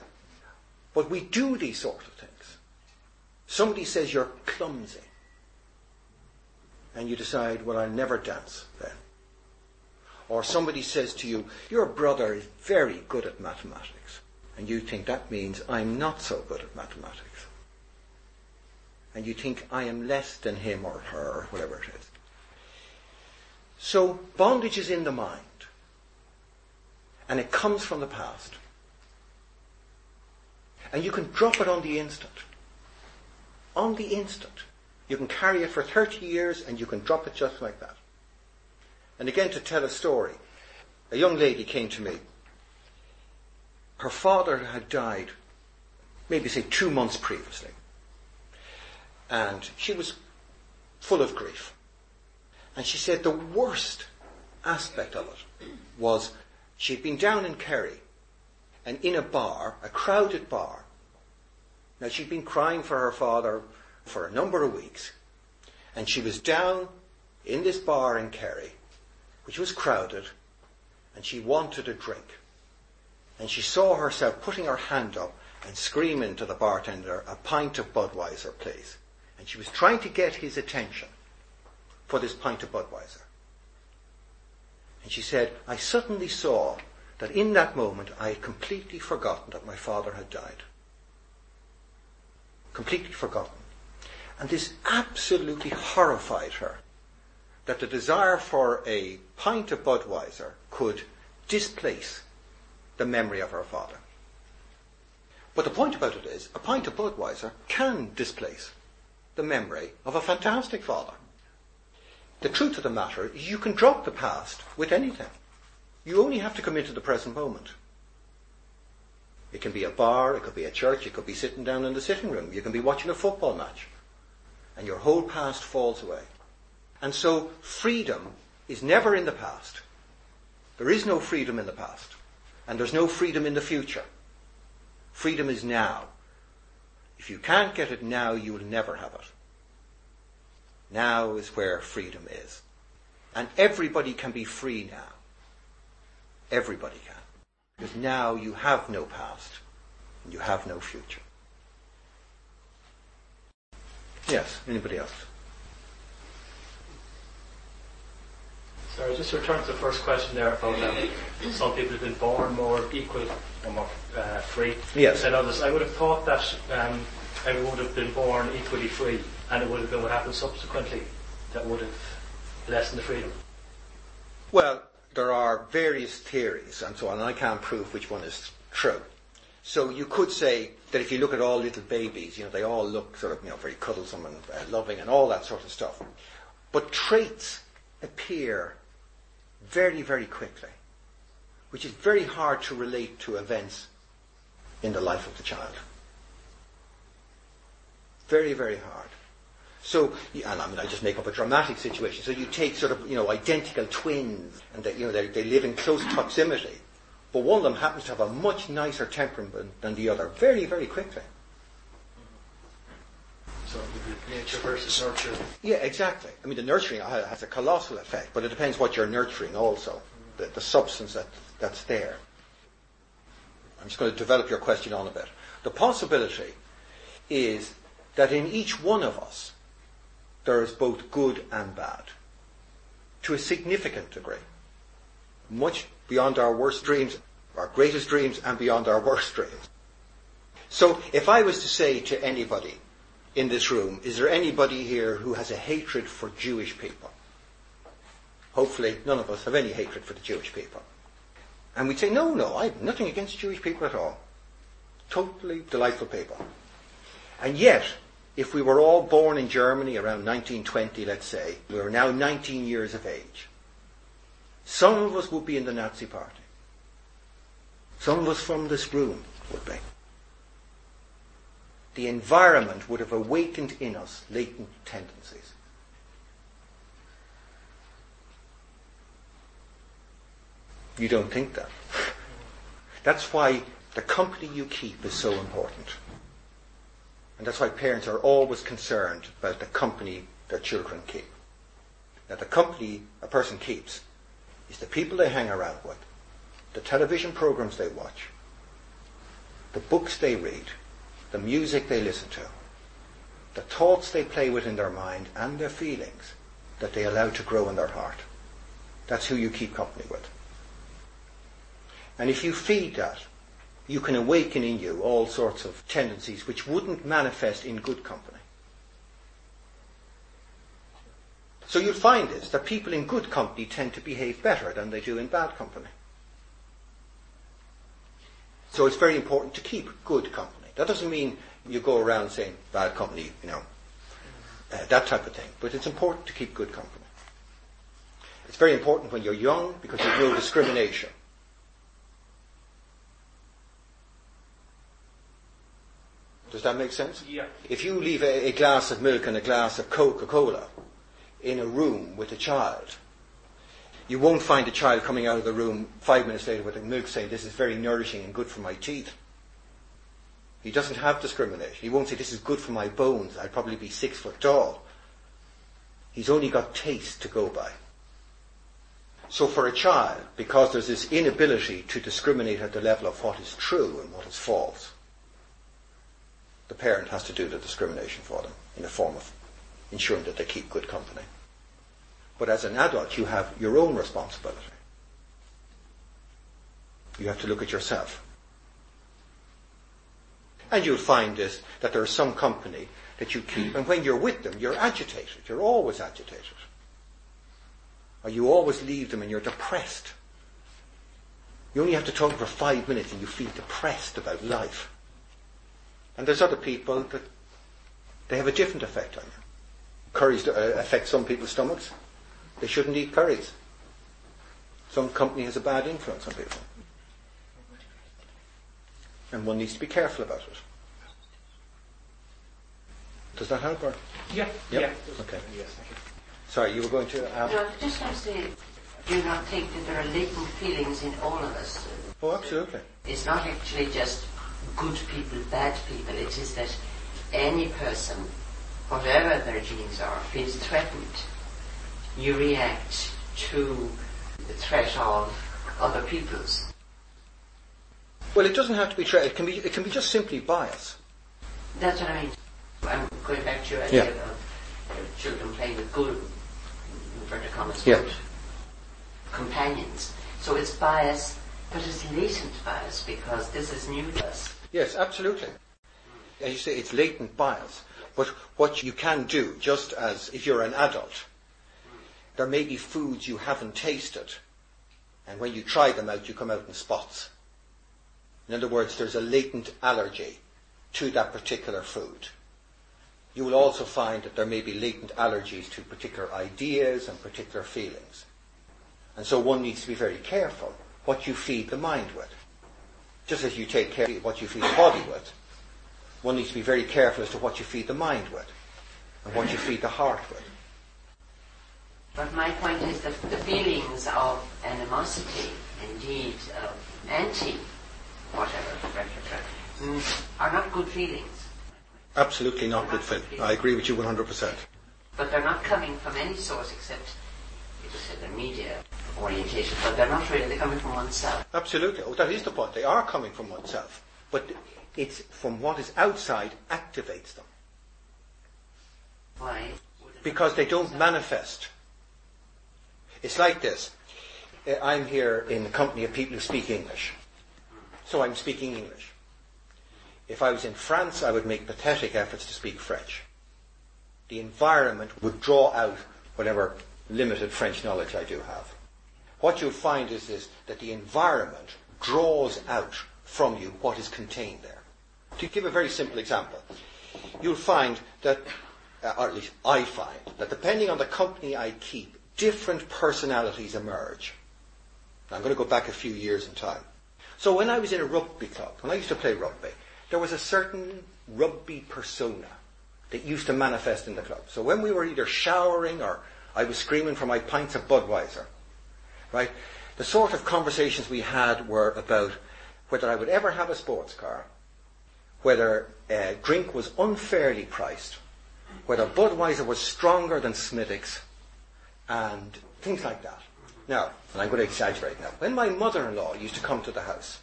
But we do these sort of things. Somebody says you're clumsy. And you decide, well, I'll never dance then. Or somebody says to you, your brother is very good at mathematics. And you think that means I'm not so good at mathematics. And you think I am less than him or her or whatever it is. So bondage is in the mind. And it comes from the past. And you can drop it on the instant. On the instant. You can carry it for 30 years and you can drop it just like that. And again, to tell a story, a young lady came to me. Her father had died, maybe say two months previously. And she was full of grief. And she said the worst aspect of it was she'd been down in Kerry and in a bar, a crowded bar. Now she'd been crying for her father for a number of weeks. And she was down in this bar in Kerry, which was crowded, and she wanted a drink. And she saw herself putting her hand up and screaming to the bartender, a pint of Budweiser, please. And she was trying to get his attention for this pint of Budweiser. And she said, I suddenly saw that in that moment I had completely forgotten that my father had died. Completely forgotten. And this absolutely horrified her. That the desire for a pint of Budweiser could displace the memory of her father. But the point about it is, a pint of Budweiser can displace the memory of a fantastic father. The truth of the matter is you can drop the past with anything. You only have to come into the present moment. It can be a bar, it could be a church, it could be sitting down in the sitting room, you can be watching a football match, and your whole past falls away. And so freedom is never in the past. There is no freedom in the past. And there's no freedom in the future. Freedom is now. If you can't get it now, you will never have it. Now is where freedom is. And everybody can be free now. Everybody can. Because now you have no past and you have no future. Yes, anybody else? Sorry, just to return to the first question there about um, some people have been born more equal or more uh, free Yes. than others. I would have thought that um, everyone would have been born equally free, and it would have been what happened subsequently that would have lessened the freedom. Well, there are various theories and so on, and I can't prove which one is true. So you could say that if you look at all little babies, you know, they all look sort of, you know, very cuddlesome and uh, loving and all that sort of stuff. But traits appear very, very quickly, which is very hard to relate to events in the life of the child. Very, very hard. So, and I mean, I just make up a dramatic situation. So you take sort of, you know, identical twins, and they, you know, they, they live in close proximity, but one of them happens to have a much nicer temperament than the other, very, very quickly. Nature versus nurture. Yeah, exactly. I mean, the nurturing has a colossal effect, but it depends what you're nurturing also, the, the substance that, that's there. I'm just going to develop your question on a bit. The possibility is that in each one of us, there is both good and bad, to a significant degree, much beyond our worst dreams, our greatest dreams, and beyond our worst dreams. So if I was to say to anybody in this room, is there anybody here who has a hatred for Jewish people? Hopefully none of us have any hatred for the Jewish people. And we'd say, no, no, I have nothing against Jewish people at all. Totally delightful people. And yet, if we were all born in Germany around 1920, let's say, we were now 19 years of age, some of us would be in the Nazi party. Some of us from this room would be. The environment would have awakened in us latent tendencies. You don't think that. That's why the company you keep is so important. And that's why parents are always concerned about the company their children keep. Now the company a person keeps is the people they hang around with, the television programs they watch, the books they read, the music they listen to, the thoughts they play with in their mind and their feelings that they allow to grow in their heart. That's who you keep company with. And if you feed that, you can awaken in you all sorts of tendencies which wouldn't manifest in good company. So you'll find this, that people in good company tend to behave better than they do in bad company. So it's very important to keep good company. That doesn't mean you go around saying bad company, you know, uh, that type of thing. But it's important to keep good company. It's very important when you're young because there's no discrimination. Does that make sense? Yeah. If you leave a, a glass of milk and a glass of Coca-Cola in a room with a child, you won't find a child coming out of the room five minutes later with a milk saying, this is very nourishing and good for my teeth. He doesn't have discrimination. He won't say, this is good for my bones. I'd probably be six foot tall. He's only got taste to go by. So for a child, because there's this inability to discriminate at the level of what is true and what is false, the parent has to do the discrimination for them in the form of ensuring that they keep good company. But as an adult, you have your own responsibility. You have to look at yourself. And you'll find this, that there is some company that you keep, and when you're with them, you're agitated. You're always agitated. Or you always leave them and you're depressed. You only have to talk for five minutes and you feel depressed about life. And there's other people that they have a different effect on you. Curries uh, affect some people's stomachs. They shouldn't eat curries. Some company has a bad influence on people. And one needs to be careful about it. Does that help or? Yeah. Yep. Yeah. Okay. Yes, thank you. Sorry, you were going to ask? No, I just want to say, do you not think that there are latent feelings in all of us? Oh, absolutely. It's not actually just good people, bad people. It is that any person, whatever their genes are, feels threatened. You react to the threat of other people's. Well, it doesn't have to be tra- It can be. It can be just simply bias. That's what I mean. I'm going back to your idea Yeah. of uh, children playing with good, inverted commas, Yeah. good. bias, but it's latent bias because this is new to us. Yes, absolutely. As you say, it's latent bias. But what you can do, just as if you're an adult, there may be foods you haven't tasted, and when you try them out, you come out in spots. In other words, there's a latent allergy to that particular food. You will also find that there may be latent allergies to particular ideas and particular feelings. And so one needs to be very careful what you feed the mind with. Just as you take care of what you feed the body with, one needs to be very careful as to what you feed the mind with and what you feed the heart with. But my point is that the feelings of animosity, indeed of anti whatever, mm, are not good feelings. Absolutely not good feeling. I agree with you 100%. But they're not coming from any source except, you just said, the media orientation, but they're not really, they're coming from oneself. Absolutely. Oh, that is the point. They are coming from oneself. But it's from what is outside activates them. Why? Because they don't manifest. It's like this. Uh, I'm here in the company of people who speak English. So I'm speaking English. If I was in France, I would make pathetic efforts to speak French. The environment would draw out whatever limited French knowledge I do have. What you'll find is this, that the environment draws out from you what is contained there. To give a very simple example, you'll find that, uh, or at least I find, that depending on the company I keep, different personalities emerge. I'm going to go back a few years in time. So when I was in a rugby club, when I used to play rugby, there was a certain rugby persona that used to manifest in the club. So when we were either showering or I was screaming for my pints of Budweiser, right, the sort of conversations we had were about whether I would ever have a sports car, whether uh, drink was unfairly priced, whether Budweiser was stronger than Smithwick's, and things like that. Now, and I'm going to exaggerate now, when my mother-in-law used to come to the house,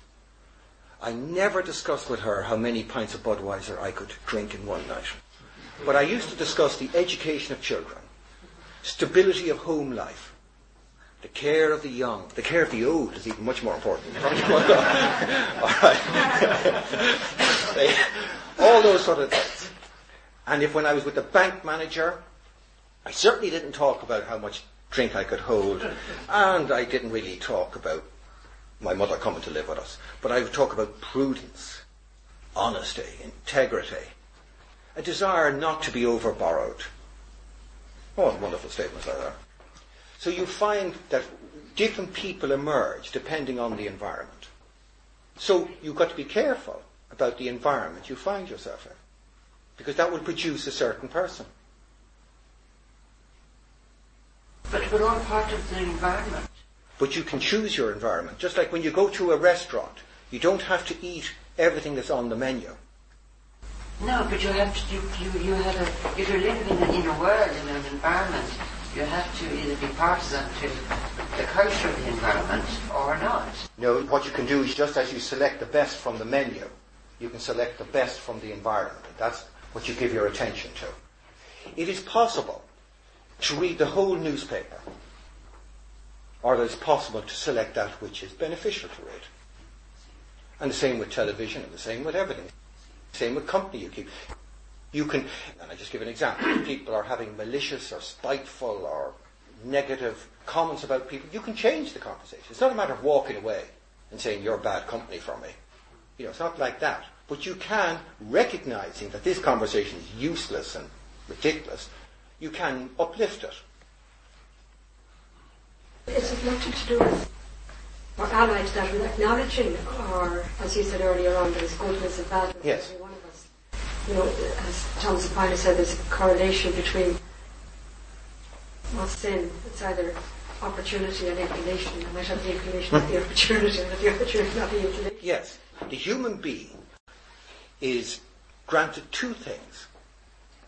I never discussed with her how many pints of Budweiser I could drink in one night. But I used to discuss the education of children, stability of home life, the care of the young, the care of the old is even much more important. All right. All those sort of things. And if when I was with the bank manager, I certainly didn't talk about how much drink I could hold, and I didn't really talk about my mother coming to live with us. But I would talk about prudence, honesty, integrity, a desire not to be overborrowed. Oh, wonderful statements like that. So you find that different people emerge depending on the environment. So you've got to be careful about the environment you find yourself in. Because that will produce a certain person. But we're all part of the environment. But you can choose your environment. Just like when you go to a restaurant, you don't have to eat everything that's on the menu. No, but you have to, you, you, you have a, if you're living in, a, in a world, in an environment, you have to either be partisan to the culture of the environment or not. No, what you can do is just as you select the best from the menu, you can select the best from the environment. That's what you give your attention to. It is possible to read the whole newspaper or it's possible to select that which is beneficial to read. And the same with television, and the same with everything. Same with company you keep. You can, and I just give an example, people are having malicious or spiteful or negative comments about people, you can change the conversation. It's not a matter of walking away and saying you're bad company for me. You know, it's not like that. But you can, recognizing that this conversation is useless and ridiculous, you can uplift it. it is it nothing to do with, or allied to that, with acknowledging, or as you said earlier on, there's goodness and badness yes. every one of us. You know, as Thomas Aquinas said, there's a correlation between what's sin. It's either opportunity and inclination. I might have the inclination, not the hmm. opportunity, but the opportunity, not the inclination. Yes. The human being is granted two things.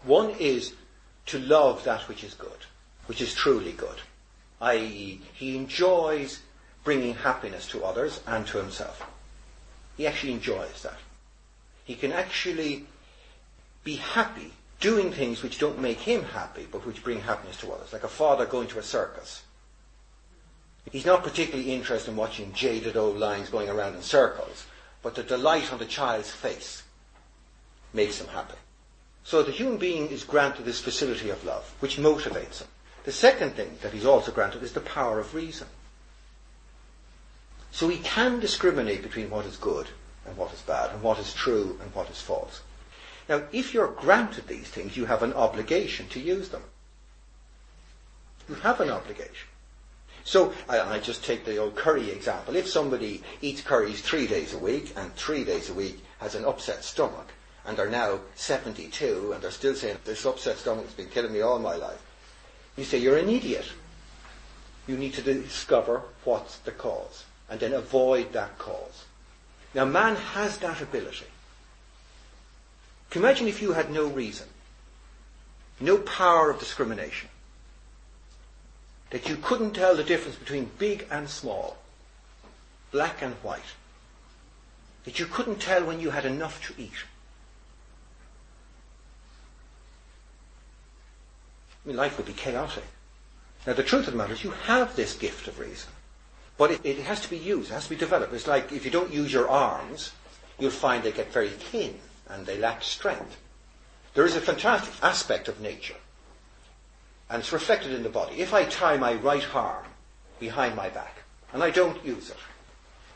One is to love that which is good, which is truly good i.e., he enjoys bringing happiness to others and to himself. He actually enjoys that. He can actually be happy doing things which don't make him happy, but which bring happiness to others, like a father going to a circus. He's not particularly interested in watching jaded old lions going around in circles, but the delight on the child's face makes him happy. So the human being is granted this facility of love, which motivates him. The second thing that he's also granted is the power of reason. So he can discriminate between what is good and what is bad, and what is true and what is false. Now, if you're granted these things, you have an obligation to use them. You have an obligation. So I, I, just take the old curry example. If somebody eats curries three days a week and three days a week has an upset stomach and are now 72 and they're still saying this upset stomach has been killing me all my life, you say you're an idiot. You need to discover what's the cause and then avoid that cause. Now man has that ability. Can you imagine if you had no reason, no power of discrimination, that you couldn't tell the difference between big and small, black and white, that you couldn't tell when you had enough to eat. I mean, life would be chaotic. Now, the truth of the matter is you have this gift of reason, but it, it has to be used, it has to be developed. It's like if you don't use your arms, you'll find they get very thin and they lack strength. There is a fantastic aspect of nature and it's reflected in the body. If I tie my right arm behind my back and I don't use it,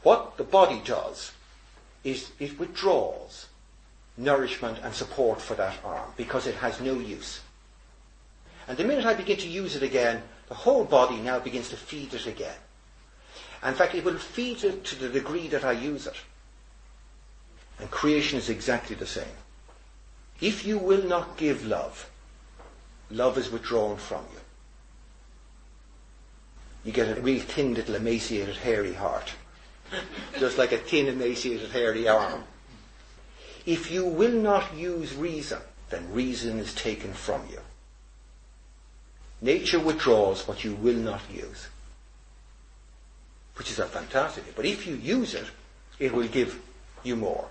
what the body does is it withdraws nourishment and support for that arm because it has no use. And the minute I begin to use it again, the whole body now begins to feed it again. in fact, it will feed it to the degree that I use it. And creation is exactly the same. If you will not give love, love is withdrawn from you. You get a real thin little emaciated hairy heart. Just like a thin emaciated hairy arm. If you will not use reason, then reason is taken from you. Nature withdraws what you will not use. Which is a fantastic. But if you use it, it will give you more.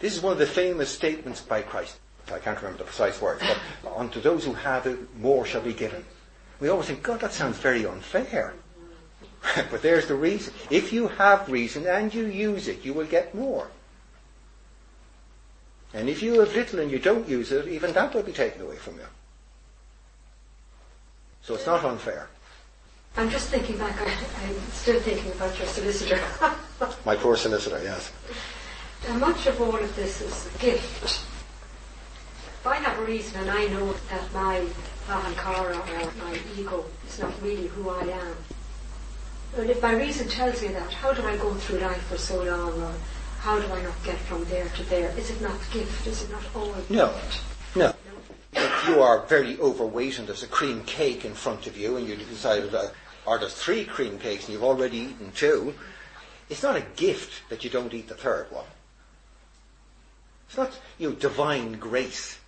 This is one of the famous statements by Christ. I can't remember the precise words, but unto those who have it, more shall be given. We always think, God, that sounds very unfair. but there's the reason. If you have reason and you use it, you will get more. And if you have little and you don't use it, even that will be taken away from you. So it's not unfair. I'm just thinking back, I, am still thinking about your solicitor. My poor solicitor, yes. And much of all of this is a gift if I have a reason and I know that my ahankara or my ego is not really who I am, and if my reason tells me that, how do I go through life for so long or how do I not get from there to there? Is it not gift? Is it not all No. No. If you are very overweight and there's a cream cake in front of you and you decide, uh, there's three cream cakes and you've already eaten two, it's not a gift that you don't eat the third one. It's not, you know, divine grace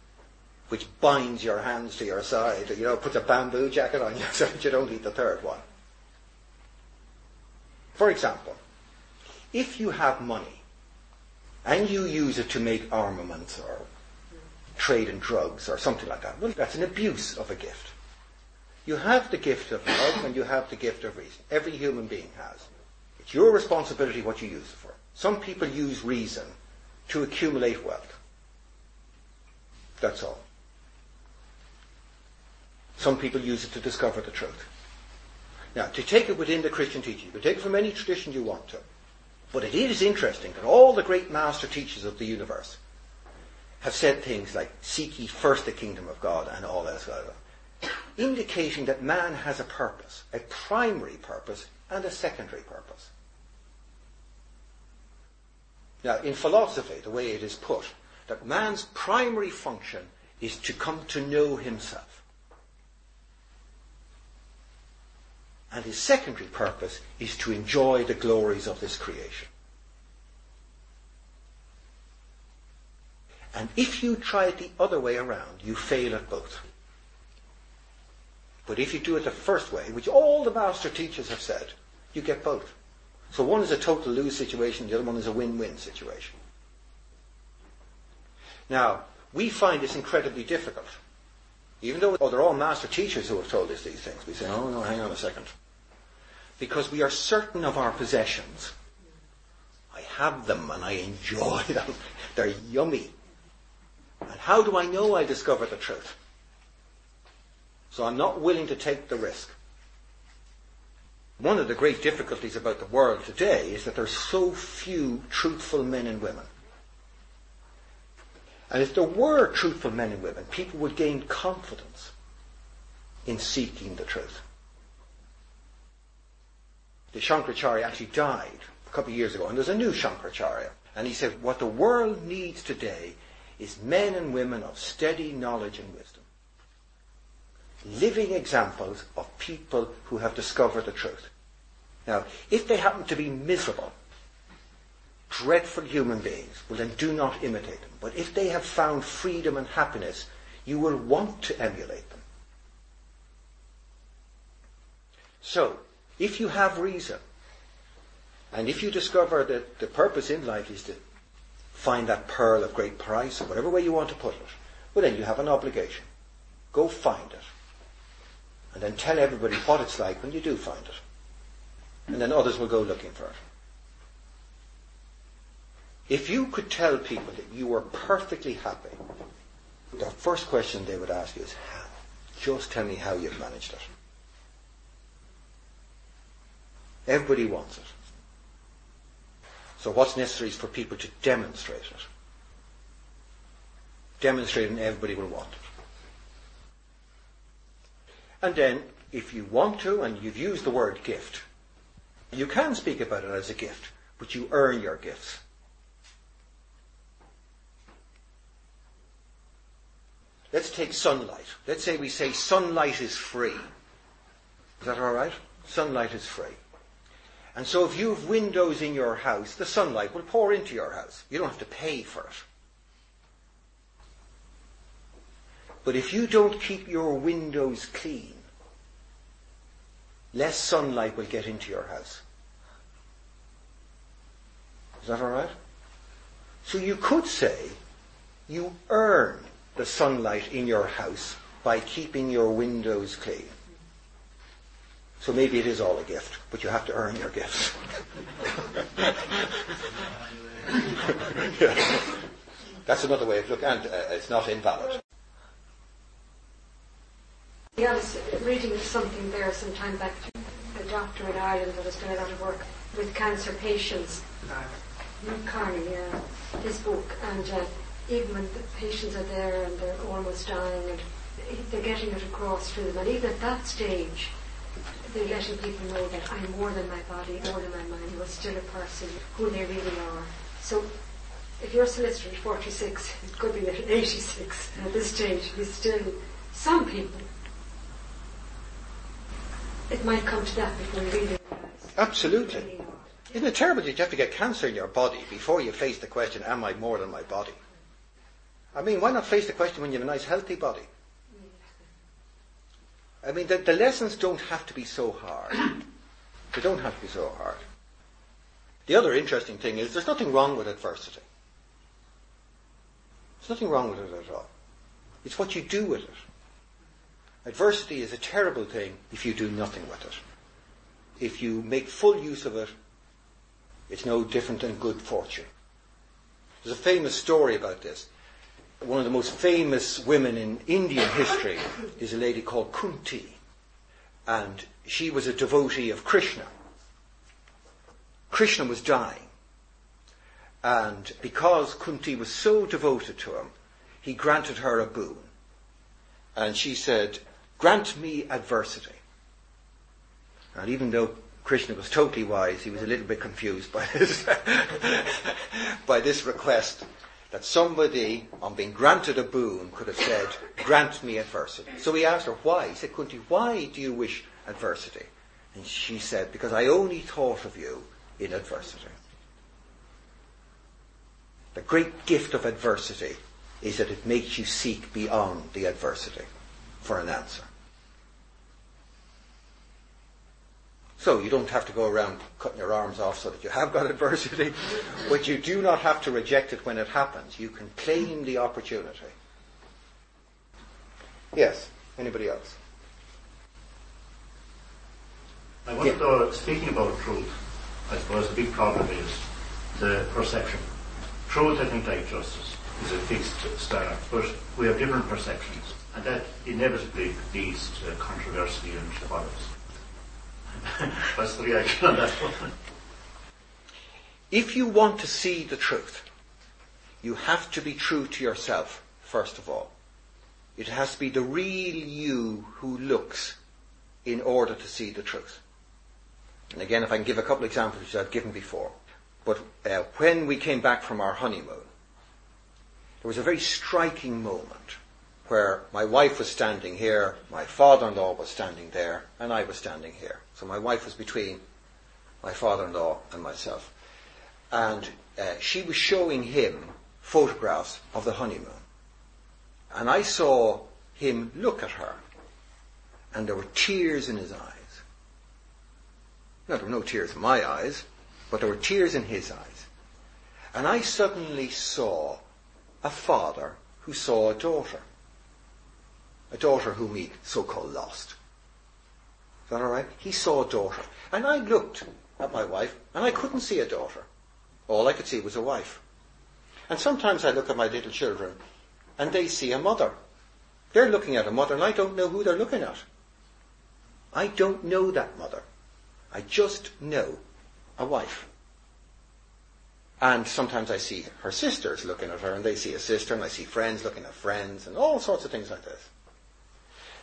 which binds your hands to your side, you know, puts a bamboo jacket on you so that you don't eat the third one. For example, if you have money and you use it to make armaments or trade in drugs or something like that, well, that's an abuse of a gift. You have the gift of love and you have the gift of reason. Every human being has. It's your responsibility what you use it for. Some people use reason to accumulate wealth. That's all. Some people use it to discover the truth. Now, to take it within the Christian teaching, you can take it from any tradition you want to. But it is interesting that all the great master teachers of the universe have said things like, seek ye first the kingdom of God and all else, indicating that man has a purpose, a primary purpose and a secondary purpose. Now, in philosophy, the way it is put, that man's primary function is to come to know himself. And his secondary purpose is to enjoy the glories of this creation. And if you try it the other way around, you fail at both. But if you do it the first way, which all the master teachers have said, you get both. So one is a total lose situation, the other one is a win-win situation. Now, we find this incredibly difficult. Even though oh, they're all master teachers who have told us these things, we say, oh no, hang on a second. because we are certain of our possessions. I have them and I enjoy them. They're yummy. And how do I know I discover the truth? So I'm not willing to take the risk. One of the great difficulties about the world today is that there's so few truthful men and women. And if there were truthful men and women, people would gain confidence in seeking the truth. The Shankaracharya actually died a couple of years ago, and there's a new Shankaracharya. And he said, what the world needs today is men and women of steady knowledge and wisdom. Living examples of people who have discovered the truth. Now, if they happen to be miserable, dreadful human beings, well then do not imitate them. But if they have found freedom and happiness, you will want to emulate them. So, if you have reason, and if you discover that the purpose in life is to find that pearl of great price, or whatever way you want to put it, well then you have an obligation. Go find it. And then tell everybody what it's like when you do find it. And then others will go looking for it. If you could tell people that you were perfectly happy, the first question they would ask you is how? Just tell me how you've managed it. Everybody wants it. So what's necessary is for people to demonstrate it. Demonstrate it and everybody will want it. And then, if you want to, and you've used the word gift, you can speak about it as a gift, but you earn your gifts. Let's take sunlight. Let's say we say sunlight is free. Is that alright? Sunlight is free. And so if you have windows in your house, the sunlight will pour into your house. You don't have to pay for it. But if you don't keep your windows clean, less sunlight will get into your house. Is that alright? So you could say you earn the sunlight in your house by keeping your windows clean. So maybe it is all a gift, but you have to earn your gift. yeah. That's another way of looking, and uh, it's not invalid. Yeah, I was reading something there some time back. A doctor in Ireland that has done a lot of work with cancer patients. Carney, yeah, his book, and uh, even when the patients are there and they're almost dying, and they're getting it across to them, and even at that stage, they're letting people know that I'm more than my body, more than my mind, I'm still a person, who they really are. So if you're a solicitor at 46, it could be at 86 at this stage, he's still, some people, it might come to that before you really realize. Absolutely. Isn't it terrible that you have to get cancer in your body before you face the question, am I more than my body? I mean, why not face the question when you have a nice healthy body? I mean, the, the lessons don't have to be so hard. They don't have to be so hard. The other interesting thing is there's nothing wrong with adversity. There's nothing wrong with it at all. It's what you do with it. Adversity is a terrible thing if you do nothing with it. If you make full use of it, it's no different than good fortune. There's a famous story about this one of the most famous women in Indian history is a lady called Kunti. And she was a devotee of Krishna. Krishna was dying. And because Kunti was so devoted to him, he granted her a boon. And she said, grant me adversity. And even though Krishna was totally wise, he was a little bit confused by this, by this request that somebody, on being granted a boon, could have said, grant me adversity. So he asked her, why? He said, Kunti, why do you wish adversity? And she said, because I only thought of you in adversity. The great gift of adversity is that it makes you seek beyond the adversity for an answer. So you don't have to go around cutting your arms off so that you have got adversity, but you do not have to reject it when it happens. You can claim the opportunity. Yes. Anybody else? I wonder though, speaking about truth, I suppose the big problem is the perception. Truth, I think, like justice, is a fixed standard, but we have different perceptions, and that inevitably leads to controversy and violence. That's the reaction on that one. If you want to see the truth, you have to be true to yourself, first of all. It has to be the real you who looks in order to see the truth. And again, if I can give a couple of examples which I've given before. But uh, when we came back from our honeymoon, there was a very striking moment where my wife was standing here, my father-in-law was standing there, and I was standing here. My wife was between my father-in-law and myself. And uh, she was showing him photographs of the honeymoon. And I saw him look at her, and there were tears in his eyes. Now, there were no tears in my eyes, but there were tears in his eyes. And I suddenly saw a father who saw a daughter. A daughter whom he so-called lost. Is that alright? He saw a daughter. And I looked at my wife, and I couldn't see a daughter. All I could see was a wife. And sometimes I look at my little children, and they see a mother. They're looking at a mother, and I don't know who they're looking at. I don't know that mother. I just know a wife. And sometimes I see her sisters looking at her, and they see a sister, and I see friends looking at friends, and all sorts of things like this.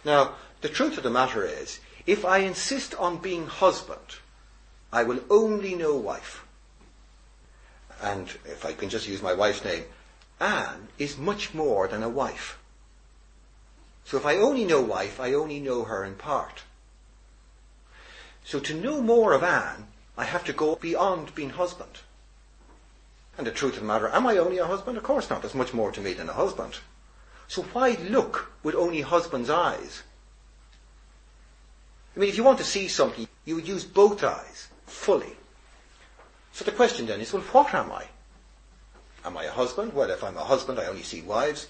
Now, the truth of the matter is, if I insist on being husband, I will only know wife. And if I can just use my wife's name, Anne is much more than a wife. So if I only know wife, I only know her in part. So to know more of Anne, I have to go beyond being husband. And the truth of the matter, am I only a husband? Of course not. There's much more to me than a husband. So why look with only husband's eyes? I mean, if you want to see something, you would use both eyes, fully. So the question then is, well, what am I? Am I a husband? Well, if I'm a husband, I only see wives.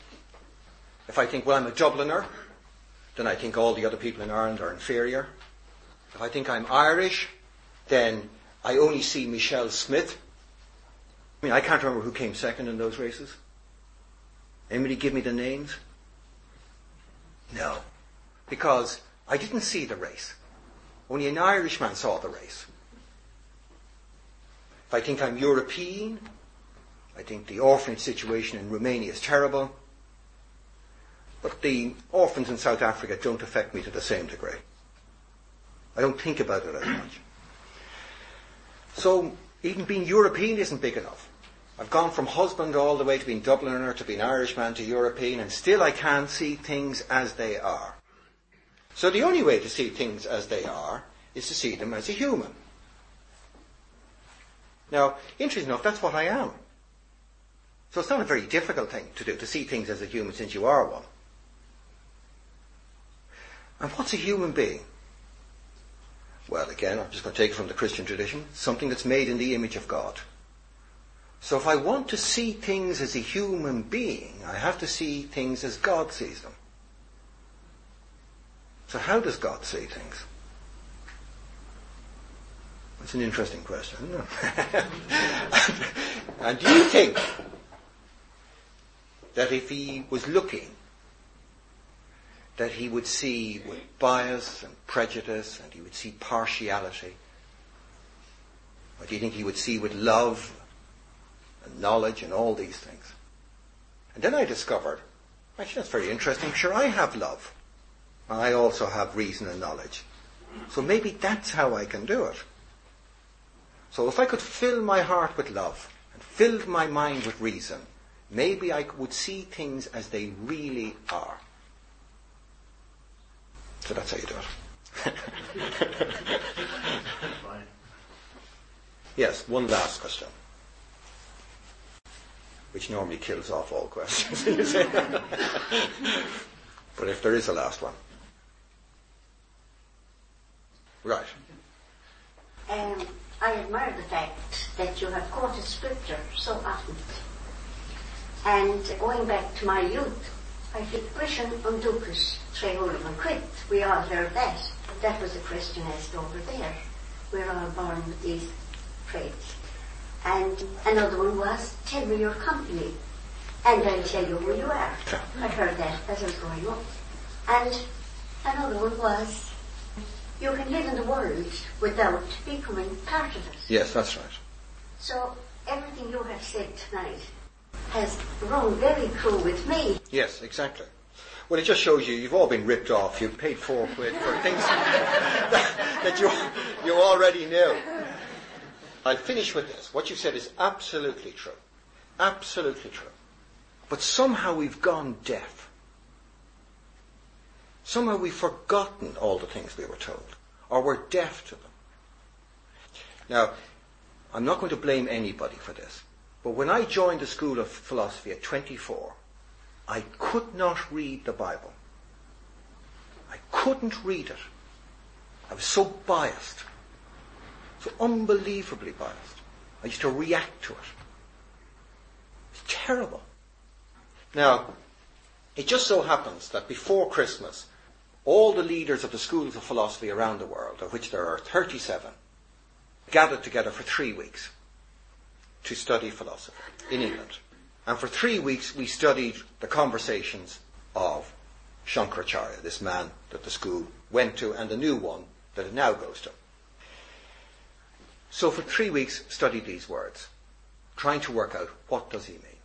If I think, well, I'm a Dubliner, then I think all the other people in Ireland are inferior. If I think I'm Irish, then I only see Michelle Smith. I mean, I can't remember who came second in those races. Anybody give me the names? No. Because I didn't see the race. Only an Irishman saw the race. If I think I'm European, I think the orphanage situation in Romania is terrible. But the orphans in South Africa don't affect me to the same degree. I don't think about it as much. So even being European isn't big enough. I've gone from husband all the way to being Dubliner to being Irishman to European and still I can't see things as they are. So the only way to see things as they are is to see them as a human. Now, interesting enough, that's what I am. So it's not a very difficult thing to do, to see things as a human since you are one. And what's a human being? Well, again, I'm just going to take it from the Christian tradition, something that's made in the image of God. So if I want to see things as a human being, I have to see things as God sees them. So how does God see things? That's an interesting question. and do you think that if he was looking that he would see with bias and prejudice and he would see partiality? Or do you think he would see with love and knowledge and all these things? And then I discovered, actually that's very interesting. Sure, I have love. I also have reason and knowledge. So maybe that's how I can do it. So if I could fill my heart with love and fill my mind with reason, maybe I would see things as they really are. So that's how you do it. yes, one last question. Which normally kills off all questions. but if there is a last one. Right. Um, I admire the fact that you have quoted scripture so often. And going back to my youth, I think Christian on Ducas, Treholm and Quit, we all heard that. that was a question asked over there. We're all born with these traits. And another one was, tell me your company, and I'll tell you who you are. I heard that as I was growing up. And another one was, you can live in the world without becoming part of it. Yes, that's right. So everything you have said tonight has rung very true with me. Yes, exactly. Well, it just shows you you've all been ripped off. You've paid four quid for things that, that you, you already knew. I'll finish with this. What you said is absolutely true. Absolutely true. But somehow we've gone deaf. Somehow we've forgotten all the things we were told, or we're deaf to them. Now, I'm not going to blame anybody for this, but when I joined the School of Philosophy at 24, I could not read the Bible. I couldn't read it. I was so biased, so unbelievably biased. I used to react to it. It's terrible. Now, it just so happens that before Christmas, all the leaders of the schools of philosophy around the world, of which there are 37, gathered together for three weeks to study philosophy in England. And for three weeks we studied the conversations of Shankaracharya, this man that the school went to and the new one that it now goes to. So for three weeks studied these words, trying to work out what does he mean.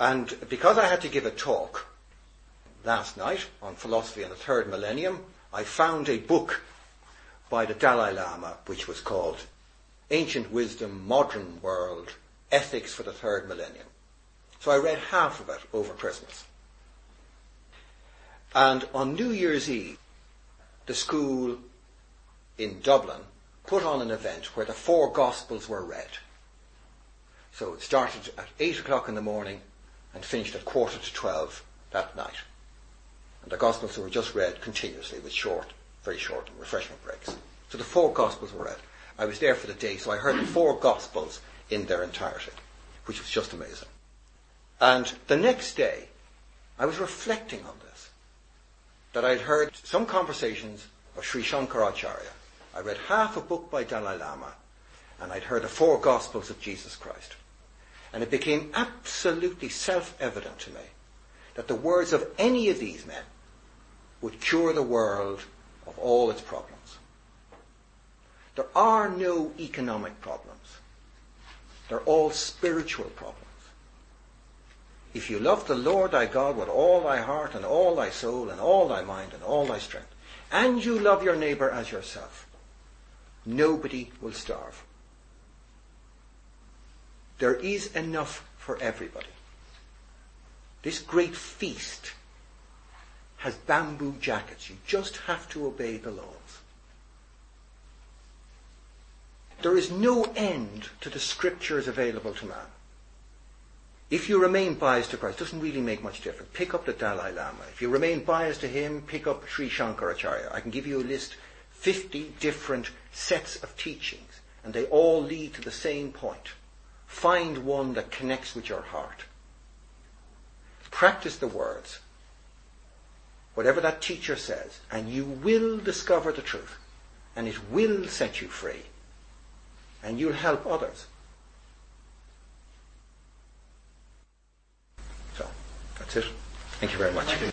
And because I had to give a talk last night on philosophy in the third millennium, I found a book by the Dalai Lama which was called Ancient Wisdom, Modern World, Ethics for the Third Millennium. So I read half of it over Christmas. And on New Year's Eve, the school in Dublin put on an event where the four Gospels were read. So it started at 8 o'clock in the morning and finished at quarter to 12 that night. And the Gospels were just read continuously with short, very short refreshment breaks. So the four Gospels were read. I was there for the day, so I heard the four Gospels in their entirety, which was just amazing. And the next day, I was reflecting on this, that I'd heard some conversations of Sri Shankaracharya. I read half a book by Dalai Lama, and I'd heard the four Gospels of Jesus Christ. And it became absolutely self-evident to me that the words of any of these men would cure the world of all its problems. There are no economic problems. They're all spiritual problems. If you love the Lord thy God with all thy heart and all thy soul and all thy mind and all thy strength, and you love your neighbour as yourself, nobody will starve. There is enough for everybody. This great feast has bamboo jackets. You just have to obey the laws. There is no end to the scriptures available to man. If you remain biased to Christ, it doesn't really make much difference. Pick up the Dalai Lama. If you remain biased to him, pick up Sri Shankaracharya. I can give you a list, 50 different sets of teachings, and they all lead to the same point. Find one that connects with your heart. Practice the words. Whatever that teacher says, and you will discover the truth, and it will set you free and you'll help others. So, that's it. Thank you very much.